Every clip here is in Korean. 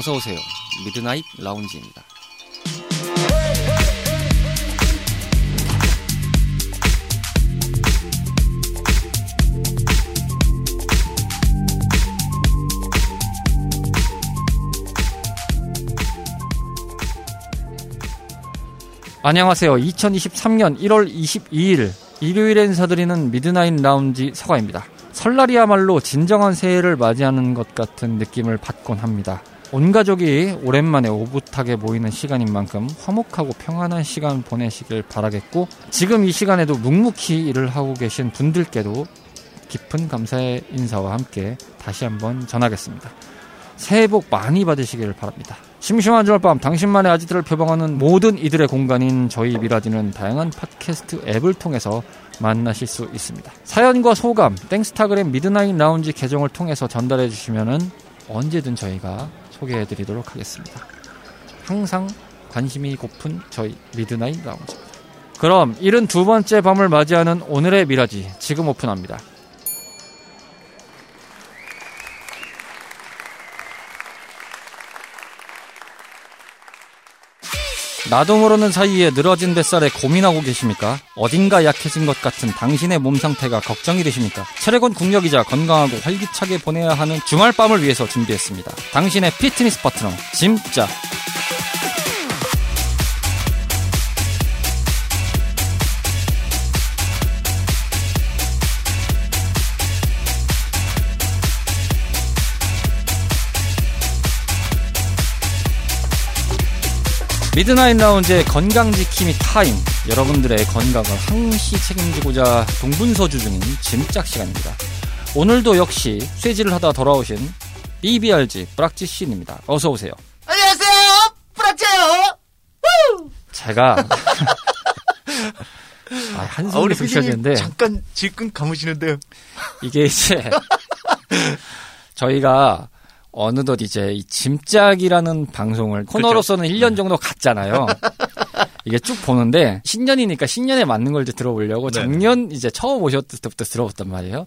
어서 오세요. Midnight Lounge입니다. 안녕하세요. 2023년 1월 22일 일요일에 인사드리는 Midnight Lounge 서가입니다. 설날이야말로 진정한 새해를 맞이하는 것 같은 느낌을 받곤 합니다. 온 가족이 오랜만에 오붓하게 모이는 시간인 만큼 화목하고 평안한 시간 보내시길 바라겠고 지금 이 시간에도 묵묵히 일을 하고 계신 분들께도 깊은 감사의 인사와 함께 다시 한번 전하겠습니다. 새해 복 많이 받으시길 바랍니다. 심심한 주말밤 당신만의 아지트를 표방하는 모든 이들의 공간인 저희 미라지는 다양한 팟캐스트 앱을 통해서 만나실 수 있습니다. 사연과 소감, 땡스타그램 Midnight Lounge 계정을 통해서 전달해 주시면 언제든 저희가 소개해 드리도록 하겠습니다. 항상 관심이 고픈 저희 Midnight Lounge. 그럼 72번째 밤을 맞이하는 오늘의 미라지 지금 오픈합니다. 나도 모르는 사이에 늘어진 뱃살에 고민하고 계십니까? 어딘가 약해진 것 같은 당신의 몸 상태가 걱정이 되십니까? 체력은 국력이자 건강하고 활기차게 보내야 하는 주말 밤을 위해서 준비했습니다. 당신의 피트니스 파트너, 짐짜. Midnight Lounge의 건강지킴이 타임. 여러분들의 건강을 항시 책임지고자 동분서주 중인 짐짝 시간입니다. 오늘도 역시 쇠질을 하다 돌아오신 BBRG 브락지 씨입니다. 어서 오세요. 안녕하세요, 브락지예요. 제가 아, 한숨이 좀 쉬어지는데 잠깐 질끈 감으시는데요. 이게 이제 저희가 어느덧 이제 이 짐짝이라는 방송을 코너로서는 1년 정도 갔잖아요. 이게 쭉 보는데 신년이니까 신년에 맞는 걸 이제 들어보려고 네. 작년 이제 처음 오셨을 때부터 들어봤단 말이에요.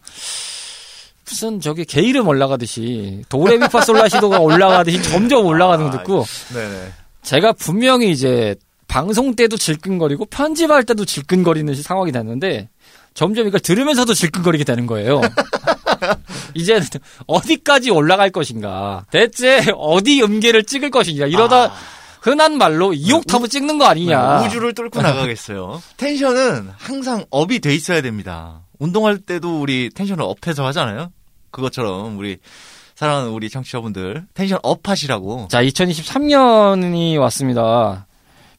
무슨 저기 개 이름 올라가듯이 도레미파솔라시도가 올라가듯이 점점 올라가는 거 듣고 네네. 제가 분명히 이제 방송 때도 질끈거리고 편집할 때도 질끈거리는 상황이 됐는데 점점 이걸 들으면서도 질끈거리게 되는 거예요. 이제 어디까지 올라갈 것인가? 대체 어디 음계를 찍을 것인가? 이러다 아. 흔한 말로 2옥타브를 찍는 거 아니냐? 네, 우주를 뚫고 나가겠어요. tension은 항상 up이 돼 있어야 됩니다. 운동할 때도 우리 tension을 up해서 하잖아요. 그것처럼 우리 사랑하는 우리 청취자분들 tension up 하시라고. 자, 2023년이 왔습니다.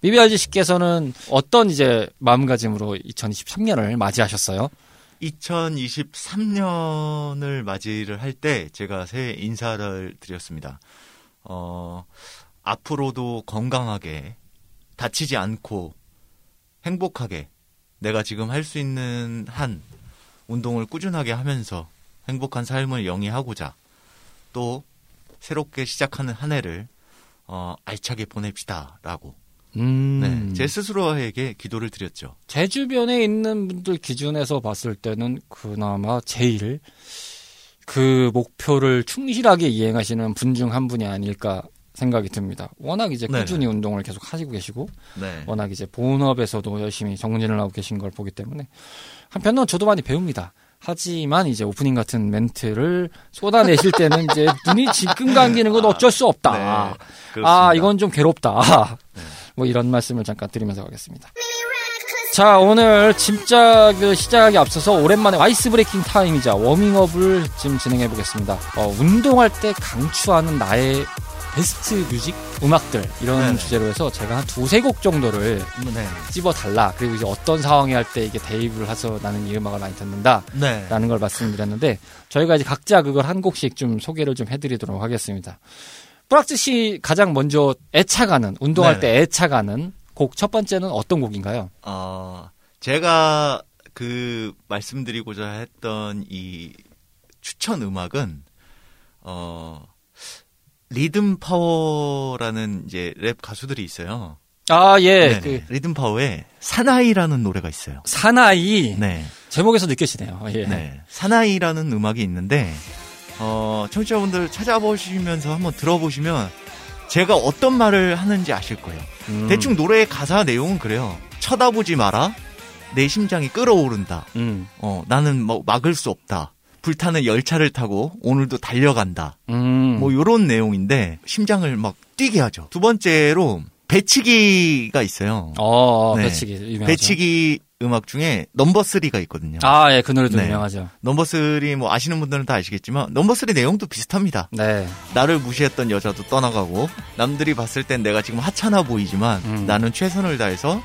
BBRG 씨께서는 어떤 이제 마음가짐으로 2023년을 맞이하셨어요? 2023년을 맞이를 할 때 제가 새해 인사를 드렸습니다. 어, 앞으로도 건강하게 다치지 않고 행복하게 내가 지금 할 수 있는 한 운동을 꾸준하게 하면서 행복한 삶을 영위하고자 또 새롭게 시작하는 한 해를 어, 알차게 보냅시다라고 음. 네, 제 스스로에게 기도를 드렸죠. 제 주변에 있는 분들 기준에서 봤을 때는 그나마 제일 그 목표를 충실하게 이행하시는 분 중 한 분이 아닐까 생각이 듭니다. 워낙 이제 네네. 꾸준히 운동을 계속 하시고 계시고 네. 워낙 이제 본업에서도 열심히 정진을 하고 계신 걸 보기 때문에 한편으로는 저도 많이 배웁니다. 하지만 이제 오프닝 같은 멘트를 쏟아내실 때는 이제 눈이 질끈 감기는 건 어쩔 수 없다. 네, 아. 이건 좀 괴롭다. 뭐 이런 말씀을 잠깐 드리면서 가겠습니다. 자, 오늘 짐짝을 시작하기 앞서서 오랜만에 ice breaking time이자 워밍업을 지금 진행해 보겠습니다. 어, 운동할 때 강추하는 나의 best music 음악들 이런 네네. 주제로 해서 제가 한 두세 곡 정도를 네. 찝어 달라. 그리고 이제 어떤 상황에 할 때 이게 대입을 해서 나는 이 음악을 많이 듣는다. 네. 라는 걸 말씀드렸는데 저희가 이제 각자 그걸 한 곡씩 좀 소개를 좀 해드리도록 하겠습니다. 브락지 씨 가장 먼저 애착하는 운동할 네네. 때 애착하는 곡 첫 번째는 어떤 곡인가요? 어, 제가 그 말씀드리고자 했던 이 추천 음악은 어 리듬 파워라는 이제 랩 가수들이 있어요. 아 예. 그 리듬 파워에 사나이라는 노래가 있어요. 사나이 네. 제목에서 느껴지네요. 예. 네. 사나이라는 음악이 있는데 어 청취자분들 찾아보시면서 한번 들어보시면 제가 어떤 말을 하는지 아실 거예요. 음. 대충 노래의 가사 내용은 그래요. 쳐다보지 마라. 내 심장이 끓어오른다. 음. 어, 나는 뭐 막을 수 없다. 불타는 열차를 타고 오늘도 달려간다. 음. 뭐 요런 내용인데 심장을 막 뛰게 하죠. 두 번째로 배치기가 있어요. 어, 네. 배치기 유명하죠. 배치기 음악 중에 넘버 3가 있거든요. 아, 예, 그 노래도 네. 유명하죠. 넘버 3뭐 아시는 분들은 다 아시겠지만 넘버 3 내용도 비슷합니다. 네. 나를 무시했던 여자도 떠나가고 남들이 봤을 땐 내가 지금 하찮아 보이지만 음. 나는 최선을 다해서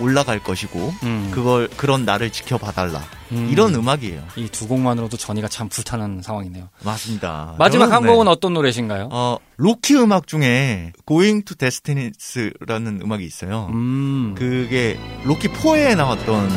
올라갈 것이고 음. 그걸 그런 나를 지켜봐달라 음. 이런 음악이에요. 이 두 곡만으로도 전이가 참 불타는 상황이네요. 맞습니다. 마지막 한 네. 곡은 어떤 노래신가요? 어 로키 음악 중에 Going to Destiny's라는 음악이 있어요. 음. 그게 로키 4에 나왔던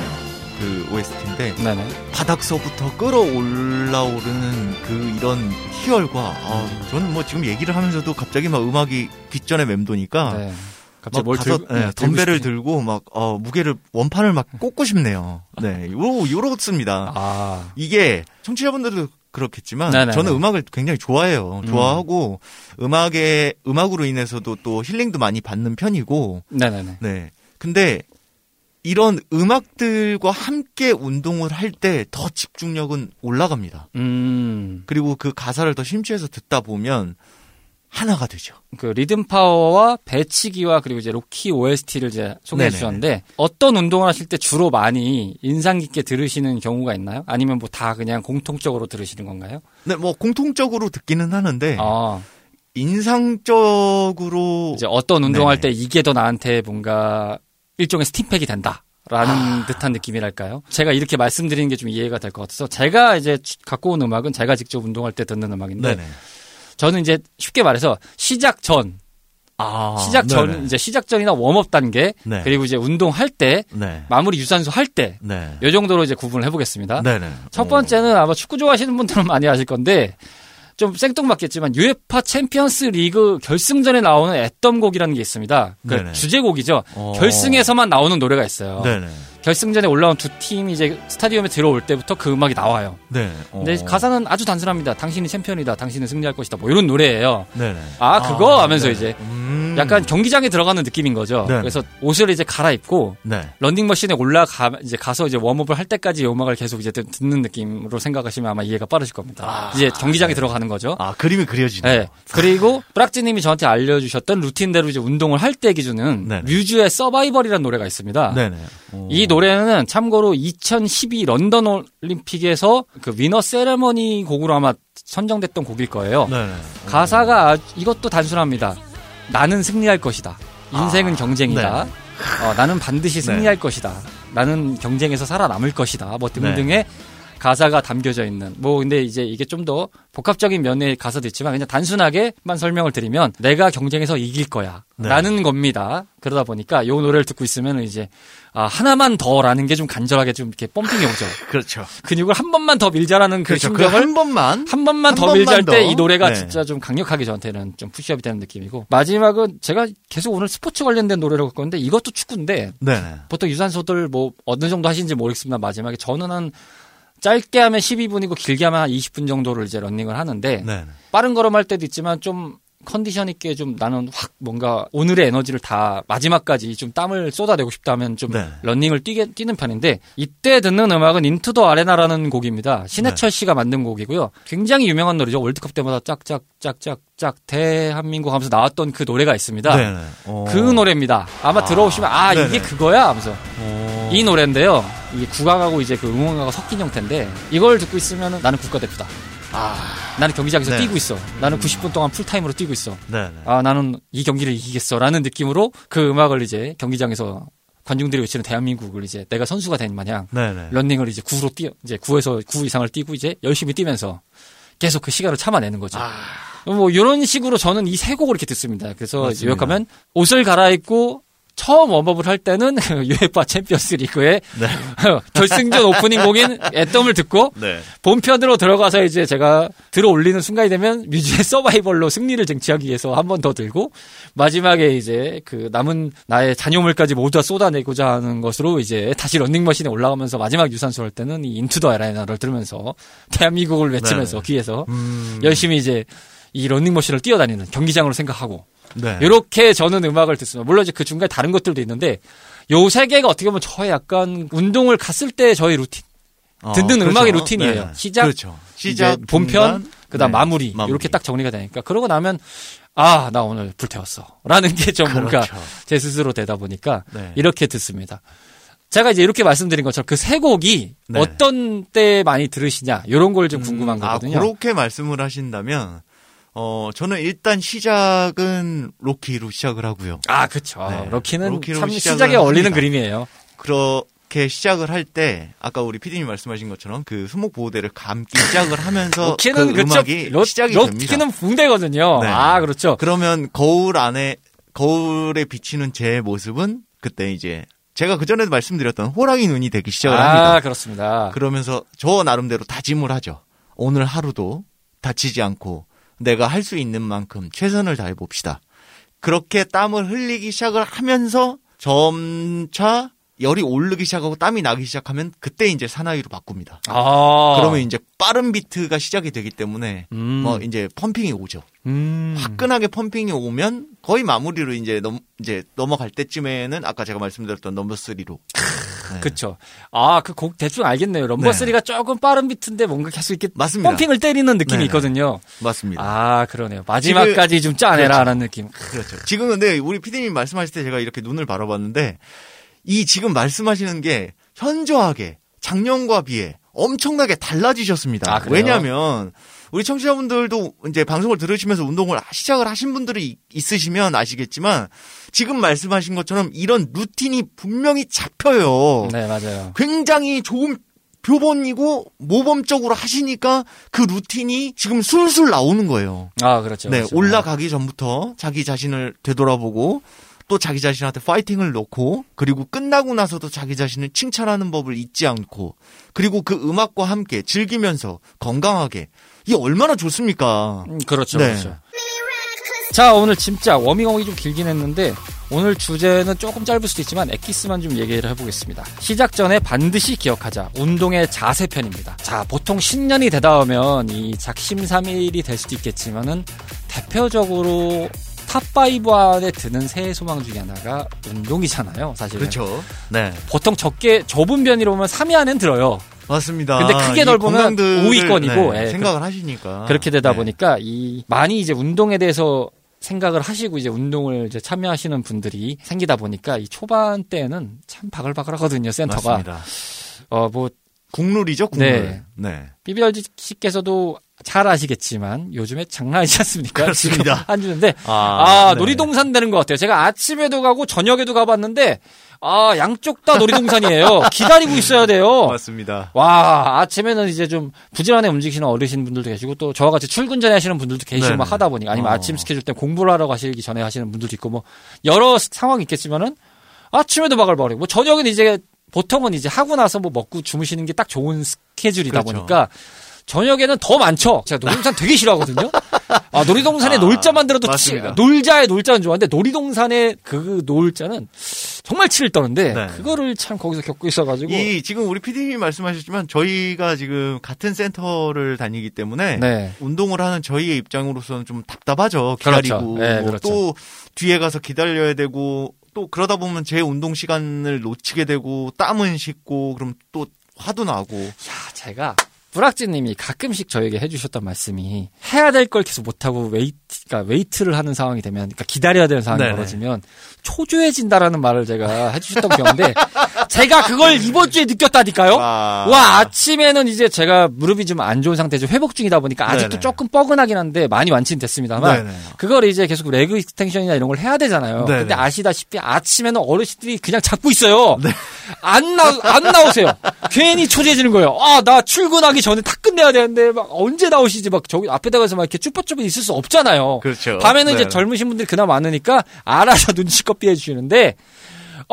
그 OST인데 네네. 바닥서부터 끌어올라오르는 그 이런 희열과 아, 저는 뭐 지금 얘기를 하면서도 갑자기 막 음악이 귓전에 맴도니까 네. 막 갑자기 뭘 가서, 들고, 네, 네, 덤벨을 싶은- 들고 막 어, 무게를 원판을 막 꽂고 싶네요. 네, 요 요렇습니다. 아. 이게 청취자분들도 그렇겠지만 네네네. 저는 음악을 굉장히 좋아해요. 음. 좋아하고 음 악에 음악으로 인해서도 또 힐링도 많이 받는 편이고 네네네. 네. 근데 이런 음악들과 함께 운동을 할 때 더 집중력은 올라갑니다. 음. 그리고 그 가사를 더 심취해서 듣다 보면 하나가 되죠. 그 리듬 파워와 배치기와 그리고 이제 로키 OST를 이제 소개해 네네네. 주셨는데 어떤 운동을 하실 때 주로 많이 인상 깊게 들으시는 경우가 있나요? 아니면 뭐 다 그냥 공통적으로 들으시는 건가요? 네, 뭐 공통적으로 듣기는 하는데 아, 인상적으로 이제 어떤 운동할 네네. 때 이게 더 나한테 뭔가 일종의 스팀팩이 된다. 라는 아. 듯한 느낌이랄까요? 제가 이렇게 말씀드리는 게 좀 이해가 될 것 같아서 제가 이제 갖고 온 음악은 제가 직접 운동할 때 듣는 음악인데 네네. 저는 이제 쉽게 말해서 시작 전, 아, 시작 전 네네. 이제 시작 전이나 warm up 단계 네. 그리고 이제 운동할 때 네. 마무리 유산소 할때 네. 이 정도로 이제 구분을 해보겠습니다. 네네. 첫 번째는 아마 축구 좋아하시는 분들은 많이 아실 건데 좀 생뚱맞겠지만 UEFA 챔피언스 리그 결승전에 나오는 anthem곡이라는 게 있습니다. 그. 주제곡이죠. 어. 결승에서만 나오는 노래가 있어요. 네네. 결승전에 올라온 두 팀이 이제 스타디움에 들어올 때부터 그 음악이 나와요. 네. 근데 어. 가사는 아주 단순합니다. 당신이 챔피언이다. 당신은 승리할 것이다. 뭐 이런 노래예요. 네네. 아, 그거 하면서 네네. 이제 음. 약간 경기장에 들어가는 느낌인 거죠. 네네. 그래서 옷을 이제 갈아입고 네. 런닝머신에 올라가 이제 가서 이제 웜업을 할 때까지 이 음악을 계속 이제 듣- 듣는 느낌으로 생각하시면 아마 이해가 빠르실 겁니다. 아, 이제 경기장에 네. 들어가는 거죠. 아, 그림이 그려지네요. 네. 그리고 브락지님이 저한테 알려주셨던 루틴대로 이제 운동을 할 때 기준은. 뮤즈의 서바이벌이라는 노래가 있습니다. 네네. 어. 이 노래는 참고로 2012 런던 올림픽에서 그 위너 세레머니 곡으로 아마 선정됐던 곡일 거예요. 네네. 가사가 이것도 단순합니다. 나는 승리할 것이다. 인생은 아, 경쟁이다. 네. 어, 나는 반드시 승리할 것이다. 나는 경쟁에서 살아남을 것이다. 뭐 네. 등등의 가사가 담겨져 있는. 뭐 근데 이제 이게 좀 더 복합적인 면의 가사도 있지만 그냥 단순하게만 설명을 드리면 내가 경쟁에서 이길 거야. 네. 라는 겁니다. 그러다 보니까 요 노래를 듣고 있으면 이제 아, 하나만 더라는 게 좀 간절하게 좀 이렇게 pumping이 오죠. 그렇죠. 근육을 한 번만 더 밀자라는 그 그렇죠. 심정을 그한 번만. 한 번만 한더 번만 밀잘 때 더. 이 노래가 네. 진짜 좀 강력하게 저한테는 좀 push up이 되는 느낌이고 마지막은 제가 계속 오늘 스포츠 관련된 노래를 갖고 왔는데 이것도 축구인데 네네. 보통 유산소들 뭐 어느 정도 하시는지 모르겠습니다 마지막에 저는 한 짧게 하면 12분이고 길게 하면 한 20분 정도를 이제 런닝을 하는데 네네. 빠른 걸음 할 때도 있지만 좀 컨디션 있게 좀 나는 확 뭔가 오늘의 에너지를 다 마지막까지 좀 땀을 쏟아내고 싶다면 좀 네. 런닝을 뛰게, 뛰는 편인데 이때 듣는 음악은 Into the Arena라는 곡입니다. 신해철 네. 씨가 만든 곡이고요. 굉장히 유명한 노래죠. 월드컵 때마다 짝짝짝짝짝 대한민국 하면서 나왔던 그 노래가 있습니다. 네네. 어. 그 노래입니다. 아마 아, 들어오시면 아 네네. 이게 그거야 하면서 어. 이 노래인데요. 이게 국악하고 이제 그 응원가가 섞인 형태인데 이걸 듣고 있으면 나는 국가대표다. 아. 나는 경기장에서 네. 뛰고 있어. 나는 90분 동안 풀타임으로 뛰고 있어. 네네. 아, 나는 이 경기를 이기겠어 라는 느낌으로 그 음악을 이제 경기장에서 관중들이 외치는 대한민국을 이제 내가 선수가 된 마냥 네네. 런닝을 이제 9로 뛰어 이제 9에서 9 이상을 뛰고 이제 열심히 뛰면서 계속 그 시간을 참아내는 거죠. 아. 뭐 이런 식으로 저는 이 세 곡을 이렇게 듣습니다. 그래서 맞습니다. 요약하면 옷을 갈아입고 처음 warm up을 할 때는 UEFA 챔피언스 리그의 네. 결승전 오프닝 곡인 anthem을 듣고 네. 본편으로 들어가서 이제 제가 들어 올리는 순간이 되면 뮤즈의 Survival로 승리를 쟁취하기 위해서 한 번 더 들고 마지막에 이제 그 남은 나의 잔여물까지 모두 다 쏟아내고자 하는 것으로 이제 다시 런닝머신에 올라가면서 마지막 유산소 할 때는 이 Into the Arena를 들으면서 대한민국을 외치면서 네네. 귀에서 음. 열심히 이제 이 런닝머신을 뛰어다니는 경기장으로 생각하고 네. 이렇게 저는 음악을 듣습니다. 물론 이제 그 중간에 다른 것들도 있는데 요 세 개가 어떻게 보면 저의 약간 운동을 갔을 때 저의 루틴 어, 듣는 그렇죠. 음악의 루틴이에요. 네. 시작, 그렇죠. 시작, 본편, 중간, 그다음 네. 마무리, 마무리. 이렇게 딱 정리가 되니까 그러고 나면 아 나 오늘 불태웠어라는 게좀 뭔가 그렇죠. 제 스스로 되다 보니까 네. 이렇게 듣습니다. 제가 이제 이렇게 말씀드린 것처럼 그 세 곡이 네. 어떤 때 많이 들으시냐 이런 걸 좀 궁금한 아, 거거든요. 그렇게 말씀을 하신다면, 어, 저는 일단 시작은 로키로 시작을 하고요. 아, 그쵸. 네. 로키는 로키로 참 시작에 어울리는 합니다. 그림이에요. 그렇게 시작을 할 때, 아까 우리 피디님 말씀하신 것처럼 그 수목 보호대를 감기 시작을 하면서 로키는 그 그쵸. 음악이 로, 시작이 됩니다. 로키는 붕대거든요. 네. 아, 그렇죠. 그러면 거울 안에, 거울에 비치는 제 모습은 그때 이제 제가 그 전에도 말씀드렸던 호랑이 눈이 되기 시작을 아, 합니다. 그렇습니다. 그러면서 저 나름대로 다짐을 하죠. 오늘 하루도 다치지 않고 내가 할 수 있는 만큼 최선을 다해 봅시다. 그렇게 땀을 흘리기 시작을 하면서 점차 열이 오르기 시작하고 땀이 나기 시작하면 그때 이제 사나이로 바꿉니다. 아. 그러면 이제 빠른 비트가 시작이 되기 때문에 음. 뭐 이제 펌핑이 오죠. 음. 화끈하게 펌핑이 오면 거의 마무리로 이제 넘 이제 넘어갈 때쯤에는 아까 제가 말씀드렸던 넘버 3로 그쵸. 아, 그 곡 대충 알겠네요. 럼버 네. 3가 조금 빠른 비트인데 뭔가 계속 이렇게 맞습니다. 펌핑을 때리는 느낌이 네네. 있거든요. 맞습니다. 아, 그러네요. 마지막까지 좀 짜내라라는 느낌. 그렇죠. 지금 근데 우리 피디님 말씀하실 때 제가 이렇게 눈을 바라봤는데 이 지금 말씀하시는 게 현저하게 작년과 비해 엄청나게 달라지셨습니다. 아? 왜냐하면 우리 청취자분들도 이제 방송을 들으시면서 운동을 시작을 하신 분들이 이- 있으시면 아시겠지만 지금 말씀하신 것처럼 이런 루틴이 분명히 잡혀요. 네, 맞아요. 굉장히 좋은 표본이고 모범적으로 하시니까 그 루틴이 지금 술술 나오는 거예요. 아, 그렇죠. 네, 그렇죠. 올라가기 전부터 자기 자신을 되돌아보고 또 자기 자신한테 파이팅을 넣고 그리고 끝나고 나서도 자기 자신을 칭찬하는 법을 잊지 않고 그리고 그 음악과 함께 즐기면서 건강하게 이게 얼마나 좋습니까? 음, 그렇죠. 네. 그렇죠. 자, 오늘 진짜 워밍업이 좀 길긴 했는데 오늘 주제는 조금 짧을 수도 있지만 엑기스만 좀 얘기를 해보겠습니다. 시작 전에 반드시 기억하자. 운동의 자세 편입니다. 자, 보통 신년이 되다 보면 이 작심삼일이 될 수도 있겠지만은 대표적으로 top 5 안에 드는 새해 소망 중에 하나가 운동이잖아요, 사실은. 그렇죠. 네, 보통 적게 좁은 변이로 보면 3위 안엔 들어요. 맞습니다. 근데 크게 이 넓으면 건강들을, 5위권이고, 네, 예, 생각을 하시니까 그렇게 되다 네. 보니까 이 많이 이제 운동에 대해서 생각을 하시고 이제 운동을 이제 참여하시는 분들이 생기다 보니까 이 초반 때는 참 바글바글하거든요 센터가 맞습니다. 어 뭐 국룰이죠, 국룰. 네. 네. 비비얼지 씨께서도 잘 아시겠지만 요즘에 장난 아니지 않습니까? 그렇습니다. 한 주는데 아, 네. 놀이동산 되는 것 같아요. 제가 아침에도 가고 저녁에도 가봤는데 아 양쪽 다 놀이동산이에요. 기다리고 있어야 돼요. 맞습니다. 와 아침에는 이제 좀 부지런하게 움직이시는 어르신 분들도 계시고 또 저와 같이 출근 전에 하시는 분들도 계시고. 막 하다 보니까 아니면 어. 아침 스케줄 때 공부를 하러 가시기 전에 하시는 분들도 있고 뭐 여러 상황이 있겠지만은 아침에도 바글바글하고 뭐 저녁은 이제 보통은 이제 하고 나서 뭐 먹고 주무시는 게 딱 좋은 스케줄이다 그렇죠. 보니까 저녁에는 더 많죠. 제가 놀이동산 되게 싫어하거든요. 아, 놀이동산에 아, 놀자만 들어도 치, 맞습니다. 놀자의 놀자는 좋아하는데 놀이동산의 그 놀자는 정말 치를 떠는데 네. 그거를 참 거기서 겪고 있어가지고 이 지금 우리 PD님이 말씀하셨지만 저희가 지금 같은 센터를 다니기 때문에 네. 운동을 하는 저희의 입장으로서는 좀 답답하죠. 그렇죠. 기다리고 네, 그렇죠. 또 뒤에 가서 기다려야 되고 또 그러다 보면 제 운동 시간을 놓치게 되고 땀은 씻고 그럼 또 화도 나고 야, 제가 브락지님이 가끔씩 저에게 해주셨던 말씀이 해야 될 걸 계속 못하고 wait, 그러니까 wait를 하는 상황이 되면, 그러니까 기다려야 되는 상황이 네네. 벌어지면 초조해진다라는 말을 제가 해주셨던 기억인데 제가 그걸 이번 주에 느꼈다니까요. 와. 와 아침에는 이제 제가 무릎이 좀 안 좋은 상태죠 회복 중이다 보니까 아직도 네네. 조금 뻐근하긴 한데 많이 완치는 됐습니다만 네네. 그걸 이제 계속 leg extension이나 이런 걸 해야 되잖아요. 네네. 근데 아시다시피 아침에는 어르신들이 그냥 잡고 있어요. 네. 안 나, 안 나오세요. 괜히 초조해지는 거예요. 아, 나 출근하기 전에 다 끝내야 되는데, 막 언제 나오시지? 막 저기 앞에다 가서 막 이렇게 쭈뼛쭈뼛 있을 수 없잖아요. 그렇죠. 밤에는 이제 네. 젊으신 분들이 그나마 많으니까 알아서 눈치껏 피해 주시는데,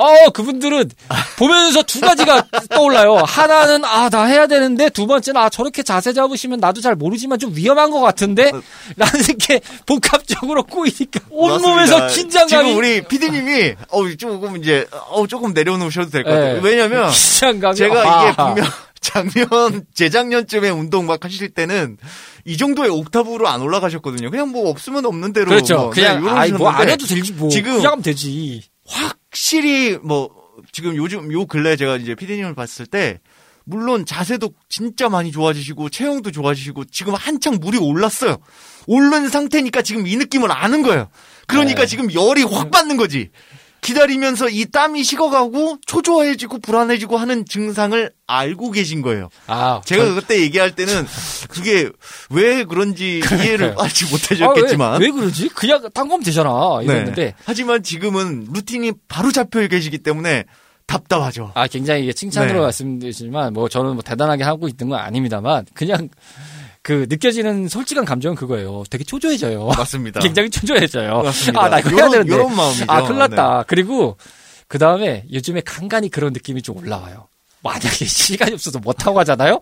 어, 그분들은 보면서 두 가지가 떠올라요. 하나는, 아, 나 해야 되는데, 두 번째는, 아, 저렇게 자세 잡으시면 나도 잘 모르지만 좀 위험한 것 같은데? 라는 게 복합적으로 꼬이니까 온몸에서. 긴장감이. 지금 우리 PD님이 어 조금 이제 어 조금 내려놓으셔도 될 것 같아요. 네. 왜냐면 긴장감이. 제가 이게 아. 분명 작년 재작년쯤에 운동 막 하실 때는 이 정도의 옥타브로 안 올라가셨거든요. 그냥 뭐 없으면 없는 대로. 그렇죠. 뭐, 그냥 네, 아이 뭐안 이러셨는데 해도 되지 뭐 지금 그냥 하면 되지. 확 실히 뭐 지금 요즘 요 근래 제가 이제 피디님을 봤을 때 물론 자세도 진짜 많이 좋아지시고 체형도 좋아지시고 지금 한창 물이 올랐어요. 오른 상태니까 지금 이 느낌을 아는 거예요. 그러니까 네. 지금 열이 확 받는 거지. 기다리면서 이 땀이 식어가고 초조해지고 불안해지고 하는 증상을 알고 계신 거예요. 아 제가 전- 그때 얘기할 때는 그게 왜 그런지 이해를 그러니까요. 하지 아, 못하셨겠지만 왜, 왜 그러지? 그냥 딴 거면 되잖아. 네. 이랬는데 하지만 지금은 루틴이 바로 잡혀 계시기 때문에 답답하죠. 아 굉장히 이게 칭찬으로 네. 말씀드리지만 뭐 저는 뭐 대단하게 하고 있는 건 아닙니다만 그냥 그 느껴지는 솔직한 감정은 그거예요. 되게 초조해져요. 맞습니다. 굉장히 초조해져요. 맞습니다. 아 나 이거 해야 요런- 되는데. 요런 마음이죠. 아 큰일 났다. 그리고 그 다음에 요즘에 간간히 그런 느낌이 좀 올라와요. 만약에 시간이 없어서 못 하고 하잖아요.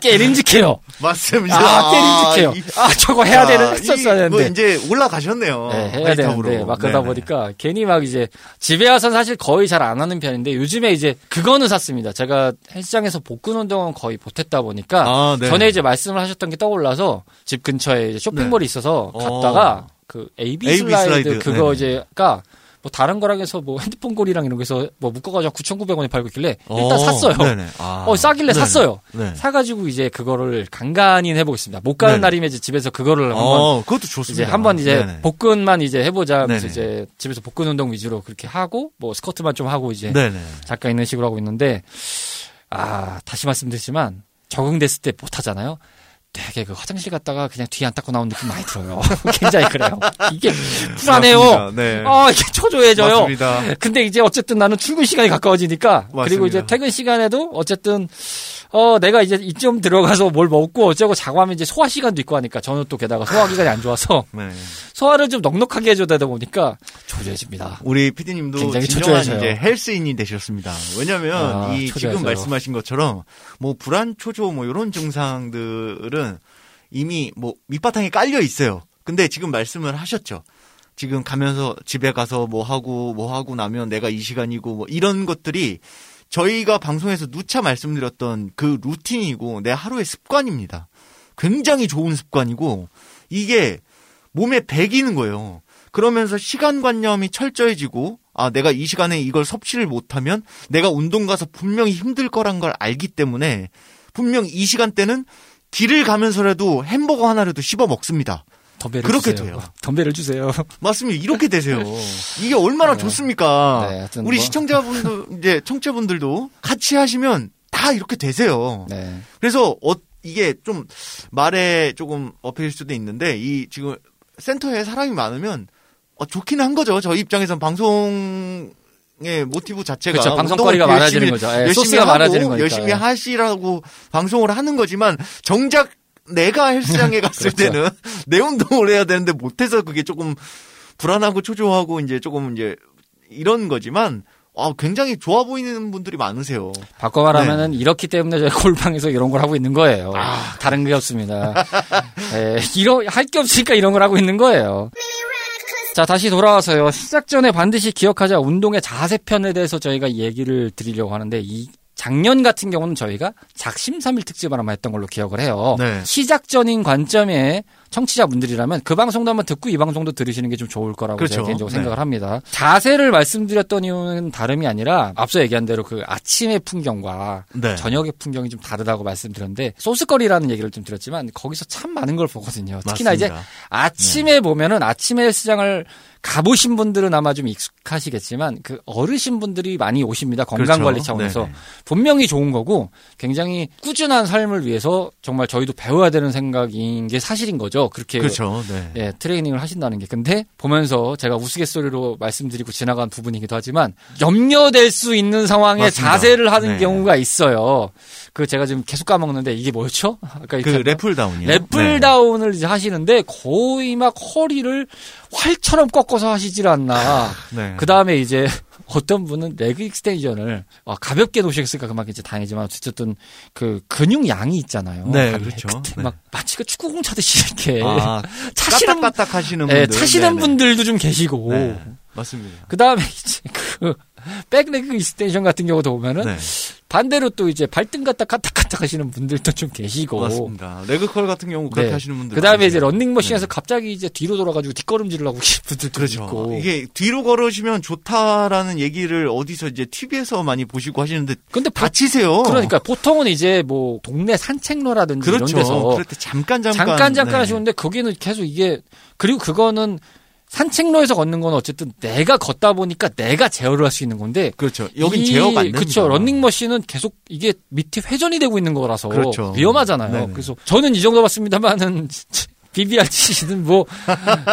깨림직해요. 맞습니다. 아, 깨림직해요. 이- 아 저거 해야 자, 되는 이- 했었어야 뭐 되는데. 이제 올라가셨네요. 네, 해야 하이탑으로. 되는데 막 그러다 네네. 보니까 괜히 막 이제 집에 와서 사실 거의 잘 안 하는 편인데 요즘에 이제 그거는 샀습니다. 제가 헬스장에서 복근 운동은 거의 못했다 보니까 아, 네. 전에 이제 말씀을 하셨던 게 떠올라서 집 근처에 이제 쇼핑몰이 있어서 어. 갔다가 그 AB, AB 슬라이드, 슬라이드. 그거 네네. 이제가 뭐 다른 거랑 해서 뭐 핸드폰 고리랑 이런 거에서 뭐 묶어가지고 9,900원에 팔고 있길래 일단 어, 샀어요. 아. 어 싸길래 네네. 샀어요. 네. 사가지고 이제 그거를 간간히 해보겠습니다. 못 가는 네네. 날이면 이제 집에서 그거를 한번 어, 그것도 좋습니다. 이제 한번 이제. 복근만 이제 해보자 네네. 이제 집에서 복근 운동 위주로 그렇게 하고 뭐 스쿼트만 좀 하고 이제. 잠깐 있는 식으로 하고 있는데 아 다시 말씀드리지만 적응됐을 때 못하잖아요. 되게 그 화장실 갔다가 그냥 뒤 안 닦고 나온 느낌 많이 들어요. 굉장히 그래요. 이게 불안해요. 맞습니다. 네. 아 이게 초조해져요. 맞습니다. 근데 이제 어쨌든 나는 출근 시간이 가까워지니까 그리고 맞습니다. 이제 퇴근 시간에도 어쨌든 어 내가 이제 이쯤 들어가서 뭘 먹고 어쩌고 자고 하면 이제 소화 시간도 있고 하니까 저는 또 게다가 소화 기간이 안 좋아서 네. 소화를 좀 넉넉하게 해줘야 되다 보니까 초조해집니다. 우리 피디님도 굉장히 진정한 초조해져요. 이제 헬스인이 되셨습니다. 왜냐면 아, 이 초조해져요. 지금 말씀하신 것처럼 뭐 불안, 초조 뭐 이런 증상들은 이미 뭐 밑바탕에 깔려 있어요. 근데 지금 말씀을 하셨죠. 지금 가면서 집에 가서 뭐 하고 뭐 하고 나면 내가 이 시간이고 뭐 이런 것들이 저희가 방송에서 누차 말씀드렸던 그 루틴이고 내 하루의 습관입니다. 굉장히 좋은 습관이고 이게 몸에 배기는 거예요. 그러면서 시간관념이 철저해지고 아 내가 이 시간에 이걸 섭취를 못하면 내가 운동 가서 분명히 힘들 거란 걸 알기 때문에 분명 이 시간대는 길을 가면서라도 햄버거 하나라도 씹어 먹습니다. 덤벨을 그렇게 주세요. 돼요. 덤벨을 주세요. 맞습니다. 이렇게 되세요. 이게 얼마나 네. 좋습니까? 네, 우리 뭐. 시청자분들 이제 청취자분들도 같이 하시면 다 이렇게 되세요. 네. 그래서 어, 이게 좀 말에 조금 어필일 수도 있는데 이 지금 센터에 사람이 많으면 어, 좋기는 한 거죠. 저희 입장에선 방송 의 모티브 자체가 그렇죠. 방송거리가 많아지는 거죠. 예, 열심히 소스가 하고 많아지는 거니까. 열심히 예. 하시라고 방송을 하는 거지만 정작 내가 헬스장에 갔을 그렇죠. 때는 내 운동을 해야 되는데 못해서 그게 조금 불안하고 초조하고 이제 조금 이제 이런 거지만 아, 굉장히 좋아 보이는 분들이 많으세요. 바꿔 말하면은 이렇기 때문에 저희 골방에서 이런 걸 하고 있는 거예요. 아. 다른 게 없습니다. 예, 이런 할게 없으니까 이런 걸 하고 있는 거예요. 자, 다시 돌아와서요. 시작 전에 반드시 기억하자 운동의 자세 편에 대해서 저희가 얘기를 드리려고 하는데 이 작년 같은 경우는 저희가 작심삼일 특집을 아마 했던 걸로 기억을 해요. 네. 시작 전인 관점의 청취자분들이라면 그 방송도 한번 듣고 이 방송도 들으시는 게 좀 좋을 거라고 그렇죠. 제가 개인적으로 네. 생각을 합니다. 자세를 말씀드렸던 이유는 다름이 아니라 앞서 얘기한 대로 그 아침의 풍경과 네. 저녁의 풍경이 좀 다르다고 말씀드렸는데 소스거리라는 얘기를 좀 드렸지만 거기서 참 많은 걸 보거든요. 특히나 이제 맞습니다. 아침에 보면은 아침에 헬스장을 가보신 분들은 아마 좀 익숙하시겠지만 그 어르신 분들이 많이 오십니다. 건강 관리 그렇죠. 차원에서 네네. 분명히 좋은 거고 굉장히 꾸준한 삶을 위해서 정말 저희도 배워야 되는 생각인 게 사실인 거죠. 그렇게 그렇죠. 네. 예, 트레이닝을 하신다는 게. 근데 보면서 제가 우스갯소리로 말씀드리고 지나간 부분이기도 하지만 염려될 수 있는 상황에 맞습니다. 자세를 하는 네. 경우가 있어요. 그 제가 지금 계속 까먹는데 이게 뭐였죠? 아까 그 래플다운이요. lat pull down을 이제 하시는데 거의 막 허리를 활처럼 꺾어서 하시질 않나. 네. 그 다음에 이제 어떤 분은 leg extension을 어, 가볍게 놓으셨으니까 그만큼 이제 다행이지만 어쨌든 그 근육 양이 있잖아요. 네, 아, 그렇죠. 네. 막 마치 그 축구공 차듯이 이렇게 아, 차시는 까딱까딱 하시는 예, 분들. 차시는 네네. 분들도 좀 계시고 네. 맞습니다. 그 다음에 이제 그 back leg extension 같은 경우도 보면은 네. 반대로 또 이제 발등 갖다 까딱까딱 하시는 분들도 좀 계시고. 맞습니다. 레그컬 같은 경우 그렇게 네. 하시는 분들. 그 다음에 이제. 런닝머신에서 네. 갑자기 이제 뒤로 돌아가지고 뒷걸음질을 하고 계신 분들도 그렇죠. 있고. 이게 뒤로 걸으시면 좋다라는 얘기를 어디서 이제 TV에서 많이 보시고 하시는데 근데 보, 다치세요. 그러니까 보통은 이제 뭐 동네 산책로라든지 그렇죠. 이런 데서 그럴 때 잠깐 잠깐 잠깐 잠깐 네. 하시는데 거기는 계속 이게 그리고 그거는 산책로에서 걷는 건 어쨌든 내가 걷다 보니까 내가 제어를 할 수 있는 건데 그렇죠. 여긴 이- 제어가 안 됩니다. 그쵸. 런닝머신은 계속 이게 밑에 회전이 되고 있는 거라서 그렇죠. 위험하잖아요. 네네. 그래서 저는 이 정도 봤습니다만은 치시는 뭐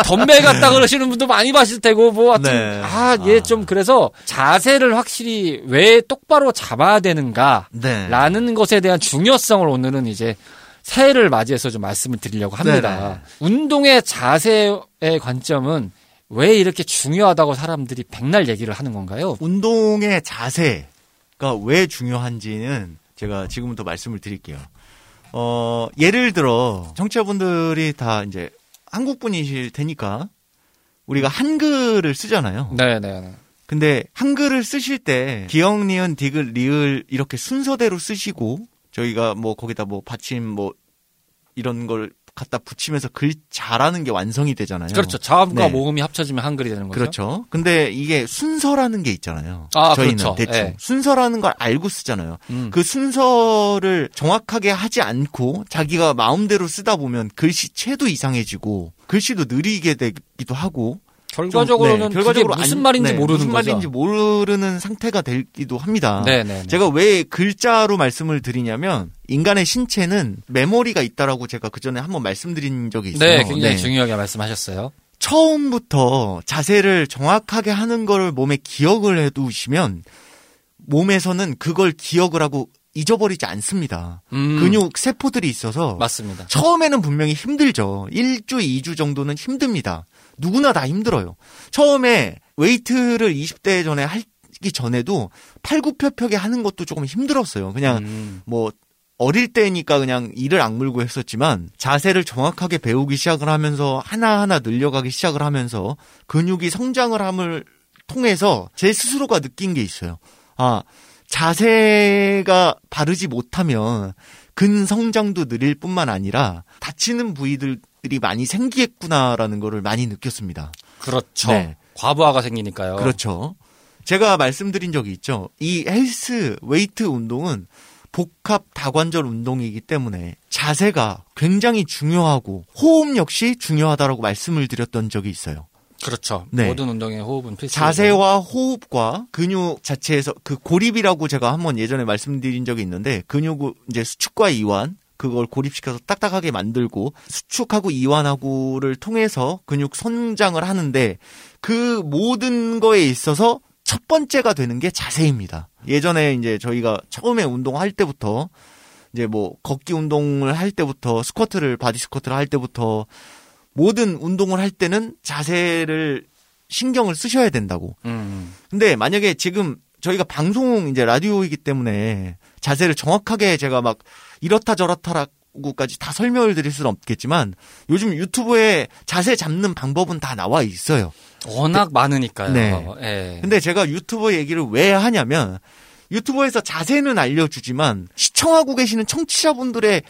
덤벨 갖다 그러시는 분도 많이 봤을 테고 뭐 하여튼 네. 아, 얘 아. 좀 그래서 자세를 확실히 왜 똑바로 잡아야 되는가 네. 라는 것에 대한 중요성을 오늘은 이제 새해를 맞이해서 좀 말씀을 드리려고 합니다. 운동의 자세의 관점은 왜 이렇게 중요하다고 사람들이 백날 얘기를 하는 건가요? 운동의 자세가 왜 중요한지는 제가 지금부터 말씀을 드릴게요. 어, 예를 들어, 청취자분들이 다 이제 한국 분이실 테니까 우리가 한글을 쓰잖아요. 네네. 근데 한글을 쓰실 때 기역, 니은, 디귿, 리을 이렇게 순서대로 쓰시고 저희가 뭐 거기다 뭐 받침 뭐 이런 걸 갖다 붙이면서 글 잘하는 게 완성이 되잖아요. 그렇죠. 자음과 네. 모음이 합쳐지면 한글이 되는 거죠. 그렇죠. 근데 이게 순서라는 게 있잖아요. 아, 저희는 그렇죠. 대충 예. 순서라는 걸 알고 쓰잖아요. 음. 그 순서를 정확하게 하지 않고 자기가 마음대로 쓰다 보면 글씨체도 이상해지고 글씨도 느리게 되기도 하고 결과적으로는 좀, 네, 그게 무슨 안- 말인지 네, 모르는 무슨 거죠. 말인지 모르는 상태가 되기도 합니다. 네 네. 제가 왜 글자로 말씀을 드리냐면 인간의 신체는 메모리가 있다라고 제가 그 전에 한번 말씀드린 적이 있어요. 네, 굉장히 네. 중요하게 말씀하셨어요. 처음부터 자세를 정확하게 하는 걸 몸에 기억을 해두시면 몸에서는 그걸 기억을 하고 잊어버리지 않습니다. 음, 근육 세포들이 있어서 맞습니다. 처음에는 분명히 힘들죠. 1주, 2주 정도는 힘듭니다. 누구나 다 힘들어요. 처음에 웨이트를 20대 전에 하기 전에도 팔굽혀펴기 하는 것도 조금 힘들었어요. 그냥 음, 뭐 어릴 때니까 그냥 이를 악물고 했었지만 자세를 정확하게 배우기 시작을 하면서 하나하나 늘려가기 시작을 하면서 근육이 성장을 함을 통해서 제 스스로가 느낀 게 있어요. 아, 자세가 바르지 못하면 근성장도 느릴 뿐만 아니라 다치는 부위 들이 많이 생기겠구나라는 거를 많이 느꼈습니다. 그렇죠. 네. 과부하가 생기니까요. 그렇죠. 제가 말씀드린 적이 있죠. 이 헬스 웨이트 운동은 복합 다관절 운동이기 때문에 자세가 굉장히 중요하고 호흡 역시 중요하다라고 말씀을 드렸던 적이 있어요. 그렇죠. 네. 모든 운동의 호흡은 필수. 자세와 호흡과 근육 자체에서 그 고립이라고 제가 한번 예전에 말씀드린 적이 있는데 근육을 이제 수축과 이완 그걸 고립시켜서 딱딱하게 만들고 수축하고 이완하고를 통해서 근육 성장을 하는데 그 모든 거에 있어서 첫 번째가 되는 게 자세입니다. 예전에 이제 저희가 처음에 운동할 때부터 이제 뭐 걷기 운동을 할 때부터 스쿼트를 바디 스쿼트를 할 때부터 모든 운동을 할 때는 자세를 신경을 쓰셔야 된다고. 음, 근데 만약에 지금 저희가 방송 이제 라디오이기 때문에 자세를 정확하게 제가 막 이렇다 저렇다라고까지 다 설명을 드릴 수는 없겠지만 요즘 유튜브에 자세 잡는 방법은 다 나와 있어요. 워낙 많으니까요. 네. 예. 근데 제가 유튜버 얘기를 왜 하냐면 유튜버에서 자세는 알려주지만 시청하고 계시는 청취자분들의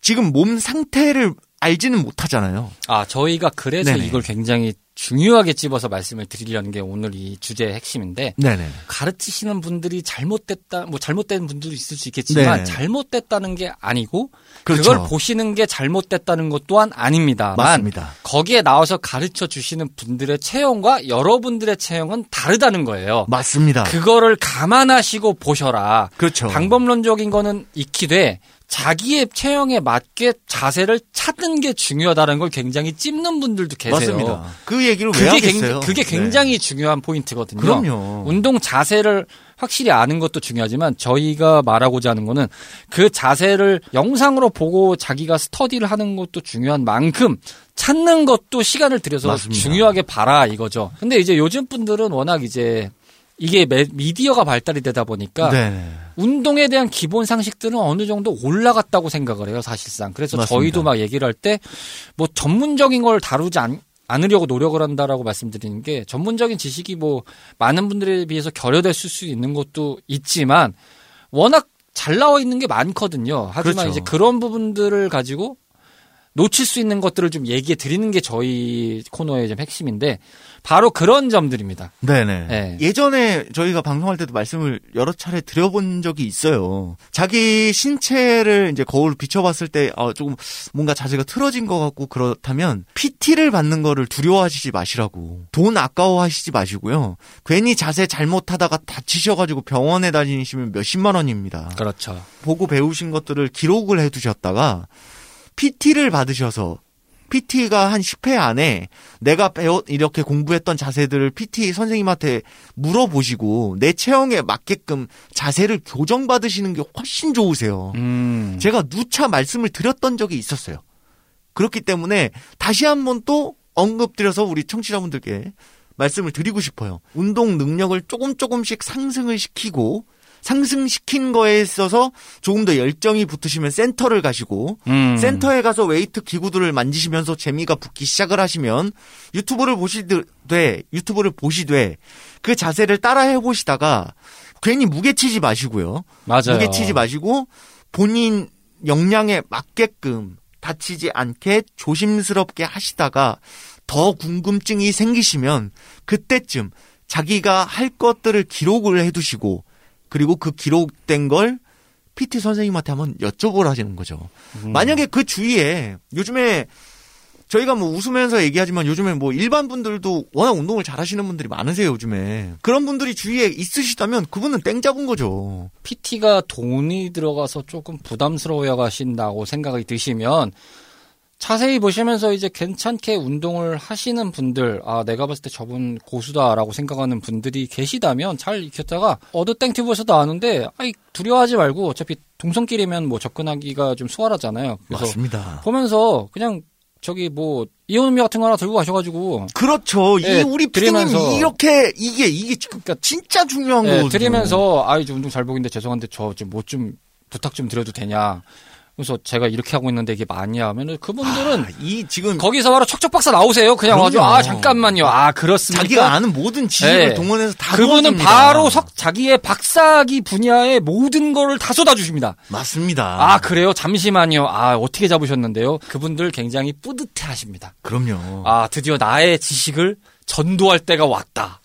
지금 몸 상태를 알지는 못하잖아요. 아, 저희가 그래서 네네. 이걸 굉장히 중요하게 집어서 말씀을 드리려는 게 오늘 이 주제의 핵심인데 네네. 가르치시는 분들이 잘못됐다, 뭐 잘못된 분들도 있을 수 있겠지만 네. 잘못됐다는 게 아니고 그 그렇죠. 걸 보시는 게 잘못됐다는 것 또한 아닙니다만 맞습니다. 거기에 나와서 가르쳐 주시는 분들의 체형과 여러분들의 체형은 다르다는 거예요. 맞습니다. 그거를 감안하시고 보셔라. 그렇죠. 방법론적인 거는 익히되 자기의 체형에 맞게 자세를 찾는 게 중요하다는 걸 굉장히 찝는 분들도 계세요. 맞습니다. 그 얘기를 왜 그게, 하겠어요? 굉, 그게 네. 굉장히 중요한 포인트거든요. 그럼요. 운동 자세를 확실히 아는 것도 중요하지만 저희가 말하고자 하는 거는 그 자세를 영상으로 보고 자기가 스터디를 하는 것도 중요한 만큼 찾는 것도 시간을 들여서 맞습니다. 중요하게 봐라 이거죠. 근데 이제 요즘 분들은 워낙 이제 이게 매- 미디어가 발달이 되다 보니까 네. 운동에 대한 기본 상식들은 어느 정도 올라갔다고 생각을 해요, 사실상. 그래서 맞습니다. 저희도 막 얘기를 할 때 뭐 전문적인 걸 다루지 않, 않으려고 노력을 한다라고 말씀드리는 게 전문적인 지식이 뭐 많은 분들에 비해서 결여됐을 수 있는 것도 있지만 워낙 잘 나와 있는 게 많거든요. 하지만 그렇죠. 이제 그런 부분들을 가지고 놓칠 수 있는 것들을 좀 얘기해 드리는 게 저희 코너의 좀 핵심인데 바로 그런 점들입니다. 네네. 네. 예전에 저희가 방송할 때도 말씀을 여러 차례 드려본 적이 있어요. 자기 신체를 이제 거울로 비춰봤을 때, 아, 조금 뭔가 자세가 틀어진 것 같고 그렇다면, PT를 받는 거를 두려워하시지 마시라고. 돈 아까워하시지 마시고요. 괜히 자세 잘못하다가 다치셔가지고 병원에 다니시면 몇십만 원입니다. 그렇죠. 보고 배우신 것들을 기록을 해두셨다가, PT를 받으셔서, PT가 한 10회 안에 내가 배워 이렇게 공부했던 자세들을 PT 선생님한테 물어보시고 내 체형에 맞게끔 자세를 교정받으시는 게 훨씬 좋으세요. 음. 제가 누차 말씀을 드렸던 적이 있었어요. 그렇기 때문에 다시 한번 또 언급드려서 우리 청취자분들께 말씀을 드리고 싶어요. 운동 능력을 조금 조금씩 상승을 시키고 상승시킨 거에 있어서 조금 더 열정이 붙으시면 센터를 가시고 음. 센터에 가서 웨이트 기구들을 만지시면서 재미가 붙기 시작을 하시면 유튜브를 보시되 유튜브를 보시되 그 자세를 따라 해보시다가 괜히 무게 치지 마시고요. 맞아요. 무게 치지 마시고 본인 역량에 맞게끔 다치지 않게 조심스럽게 하시다가 더 궁금증이 생기시면 그때쯤 자기가 할 것들을 기록을 해두시고 그리고 그 기록된 걸 PT 선생님한테 한번 여쭤보라 하시는 거죠. 음. 만약에 그 주위에 요즘에 저희가 뭐 웃으면서 얘기하지만 요즘에 뭐 일반 분들도 워낙 운동을 잘 하시는 분들이 많으세요, 요즘에. 그런 분들이 주위에 있으시다면 그분은 땡 잡은 거죠. PT가 돈이 들어가서 조금 부담스러우신다고 생각이 드시면 자세히 보시면서 이제 괜찮게 운동을 하시는 분들, 아, 내가 봤을 때 저분 고수다라고 생각하는 분들이 계시다면 잘 익혔다가, 어드 땡튜브에서도 아는데, 아이, 두려워하지 말고 어차피 동성끼리면 뭐 접근하기가 좀 수월하잖아요. 그래서 맞습니다. 보면서 그냥 저기 뭐, 이온음료 같은 거 하나 들고 가셔가지고, 그렇죠. 예, 이 우리 드리면서- 이렇게 이게 이게 그러니까 진짜 중요한 예, 거거든요. 드리면서 아이 좀 운동 잘 보이는데 죄송한데 저좀뭐 좀 부탁 좀 드려도 되냐. 그래서 제가 이렇게 하고 있는데 이게 많냐 하면은 그분들은 아, 이 지금 거기서 바로 척척 박사 나오세요. 그냥 그럼요. 아 잠깐만요. 아 그렇습니까? 자기가 아는 모든 지식을 네. 동원해서 다 그분은 도와줍니다. 바로 석 자기의 박사기 분야의 모든 거를 다 쏟아 주십니다. 맞습니다. 아 그래요? 잠시만요. 아 어떻게 잡으셨는데요? 그분들 굉장히 뿌듯해하십니다. 그럼요. 아 드디어 나의 지식을 전도할 때가 왔다.